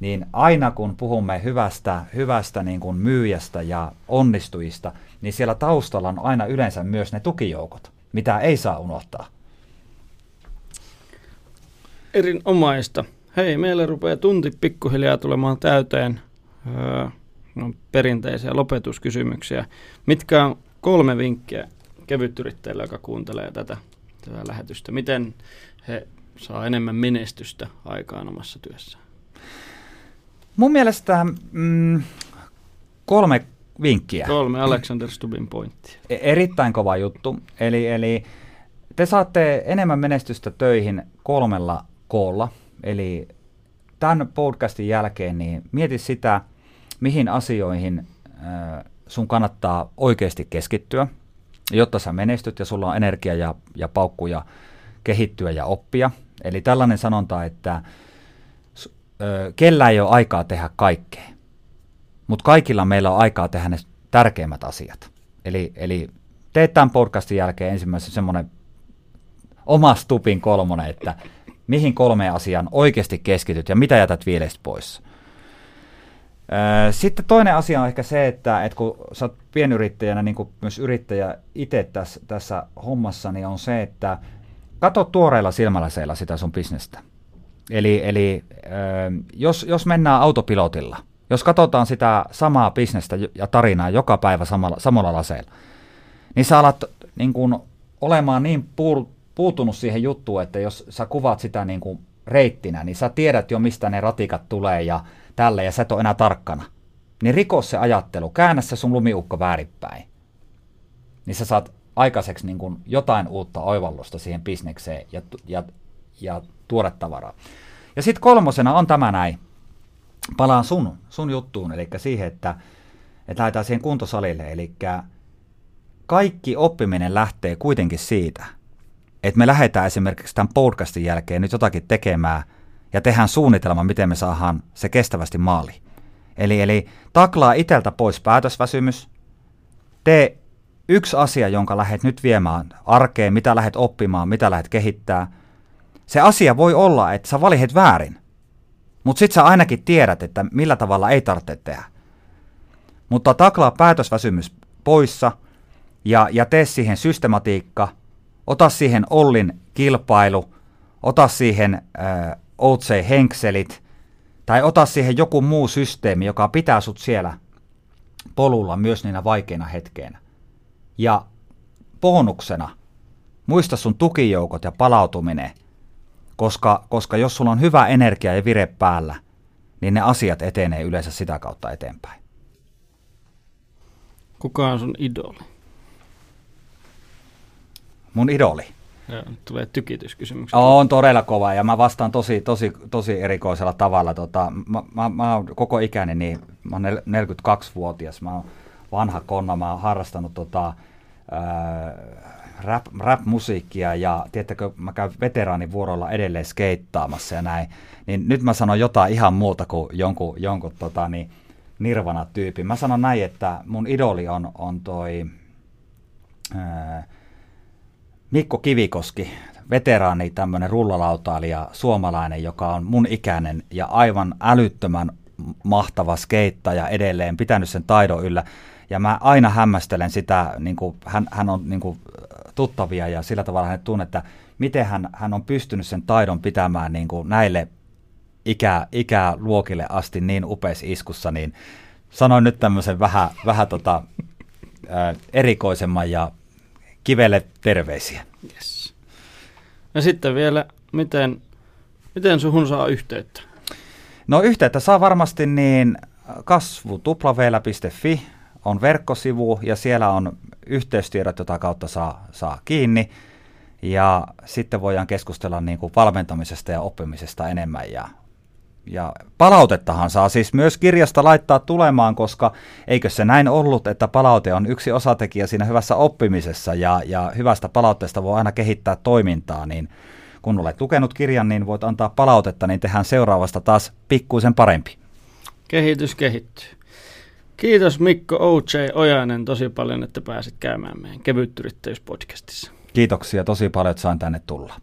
Niin aina kun puhumme hyvästä, hyvästä niin kuin myyjästä ja onnistujista, niin siellä taustalla on aina yleensä myös ne tukijoukot, mitä ei saa unohtaa. Erinomaista. Hei, meille rupeaa tunti pikkuhiljaa tulemaan täyteen öö, no, perinteisiä lopetuskysymyksiä. Mitkä on kolme vinkkiä kevytyrittäjille, joka kuuntelee tätä, tätä lähetystä? Miten he saa enemmän menestystä aikaan omassa työssään? Mun mielestä mm, kolme vinkkiä. Kolme Alexander Stubin pointtia. E- erittäin kova juttu. Eli, eli te saatte enemmän menestystä töihin kolmella koolla. Eli tämän podcastin jälkeen niin mieti sitä, mihin asioihin sun kannattaa oikeasti keskittyä, jotta sä menestyt ja sulla on energia ja, ja paukkuja kehittyä ja oppia. Eli tällainen sanonta, että kellä ei ole aikaa tehdä kaikkea, mutta kaikilla meillä on aikaa tehdä ne tärkeimmät asiat. Eli, eli teet tämän podcastin jälkeen ensimmäisen semmoinen oma stupin kolmonen, että mihin kolmeen asiaan oikeasti keskityt ja mitä jätät viileistä pois. Sitten toinen asia on ehkä se, että, että kun sä oot pienyrittäjänä, niin kuin myös yrittäjä itse tässä, tässä hommassa, niin on se, että katso tuoreilla silmälaseilla sitä sun bisnestä. Eli, eli jos, jos mennään autopilotilla, jos katsotaan sitä samaa bisnestä ja tarinaa joka päivä samalla, samalla laseilla, niin sä alat niin kuin, olemaan niin puutunut siihen juttuun, että jos sä kuvaat sitä niin kuin reittinä, niin sä tiedät jo, mistä ne ratikat tulee ja tälle, ja sä et ole enää tarkkana. Niin rikos se ajattelu, käännä se sun lumiukko väärinpäin. Niin sä saat aikaiseksi niin kuin jotain uutta oivallusta siihen bisnekseen ja, ja, ja tuoret tavaraa. Ja sitten kolmosena on tämä näin. Palaan sun, sun juttuun, eli siihen, että, että lähdetään siihen kuntosalille. Eli kaikki oppiminen lähtee kuitenkin siitä, että me lähdetään esimerkiksi tämän podcastin jälkeen nyt jotakin tekemään ja tehdään suunnitelma, miten me saadaan se kestävästi maali. Eli, eli taklaa iteltä pois päätösväsymys, tee yksi asia, jonka lähdet nyt viemään arkeen, mitä lähdet oppimaan, mitä lähdet kehittää. Se asia voi olla, että sä valihet väärin, mutta sit sä ainakin tiedät, että millä tavalla ei tarvitse tehdä. Mutta taklaa päätösväsymys poissa ja, ja tee siihen systematiikka – ota siihen Ollin kilpailu, ota siihen äh, Outsei henkselit, tai ota siihen joku muu systeemi, joka pitää sut siellä polulla myös niinä vaikeina hetkeinä. Ja bonuksena, muista sun tukijoukot ja palautuminen, koska, koska jos sulla on hyvä energia ja vire päällä, niin ne asiat etenee yleensä sitä kautta eteenpäin. Kuka on sun idoli? Mun idoli. Ja tulee tykityskysymyksiä. On todella kova ja mä vastaan tosi, tosi, tosi erikoisella tavalla. Tota, mä, mä, mä oon koko ikäni, niin mä oon 42-vuotias, mä oon vanha konna, mä oon harrastanut tota, ää, rap, rap-musiikkia ja tiedättekö, mä käyn veteraanivuorolla edelleen skeittaamassa ja näin, niin nyt mä sanon jotain ihan muuta kuin jonkun, jonkun tota, niin, Nirvana-tyypin. Mä sanon näin, että mun idoli on, on toi ää, Mikko Kivikoski, veteraani, tämmöinen rullalautailija, suomalainen, joka on mun ikäinen ja aivan älyttömän mahtava skeittaja edelleen, pitänyt sen taidon yllä. Ja mä aina hämmästelen sitä, niin kuin, hän, hän on niin kuin, tuttavia ja sillä tavalla hän tunnet, että miten hän, hän on pystynyt sen taidon pitämään niin kuin näille ikä, ikäluokille asti niin upeissa iskussa, niin sanoin nyt tämmöisen vähän, vähän tota, erikoisemman ja kivelle terveisiä. Yes. Ja sitten vielä, miten, miten suhun saa yhteyttä? No yhteyttä saa varmasti niin kasvu on verkkosivu ja siellä on yhteystiedot, jota kautta saa, saa kiinni. Ja sitten voidaan keskustella niin kuin valmentamisesta ja oppimisesta enemmän ja ja palautettahan saa siis myös kirjasta laittaa tulemaan, koska eikö se näin ollut, että palaute on yksi osatekijä siinä hyvässä oppimisessa ja, ja hyvästä palautteesta voi aina kehittää toimintaa, niin kun olet lukenut kirjan, niin voit antaa palautetta, niin tehdään seuraavasta taas pikkuisen parempi. Kehitys kehittyy. Kiitos Mikko O.J. Ojanen tosi paljon, että pääsit käymään meidän kevyttyyrittäjyyspodcastissa. Kiitoksia tosi paljon, että sain tänne tulla.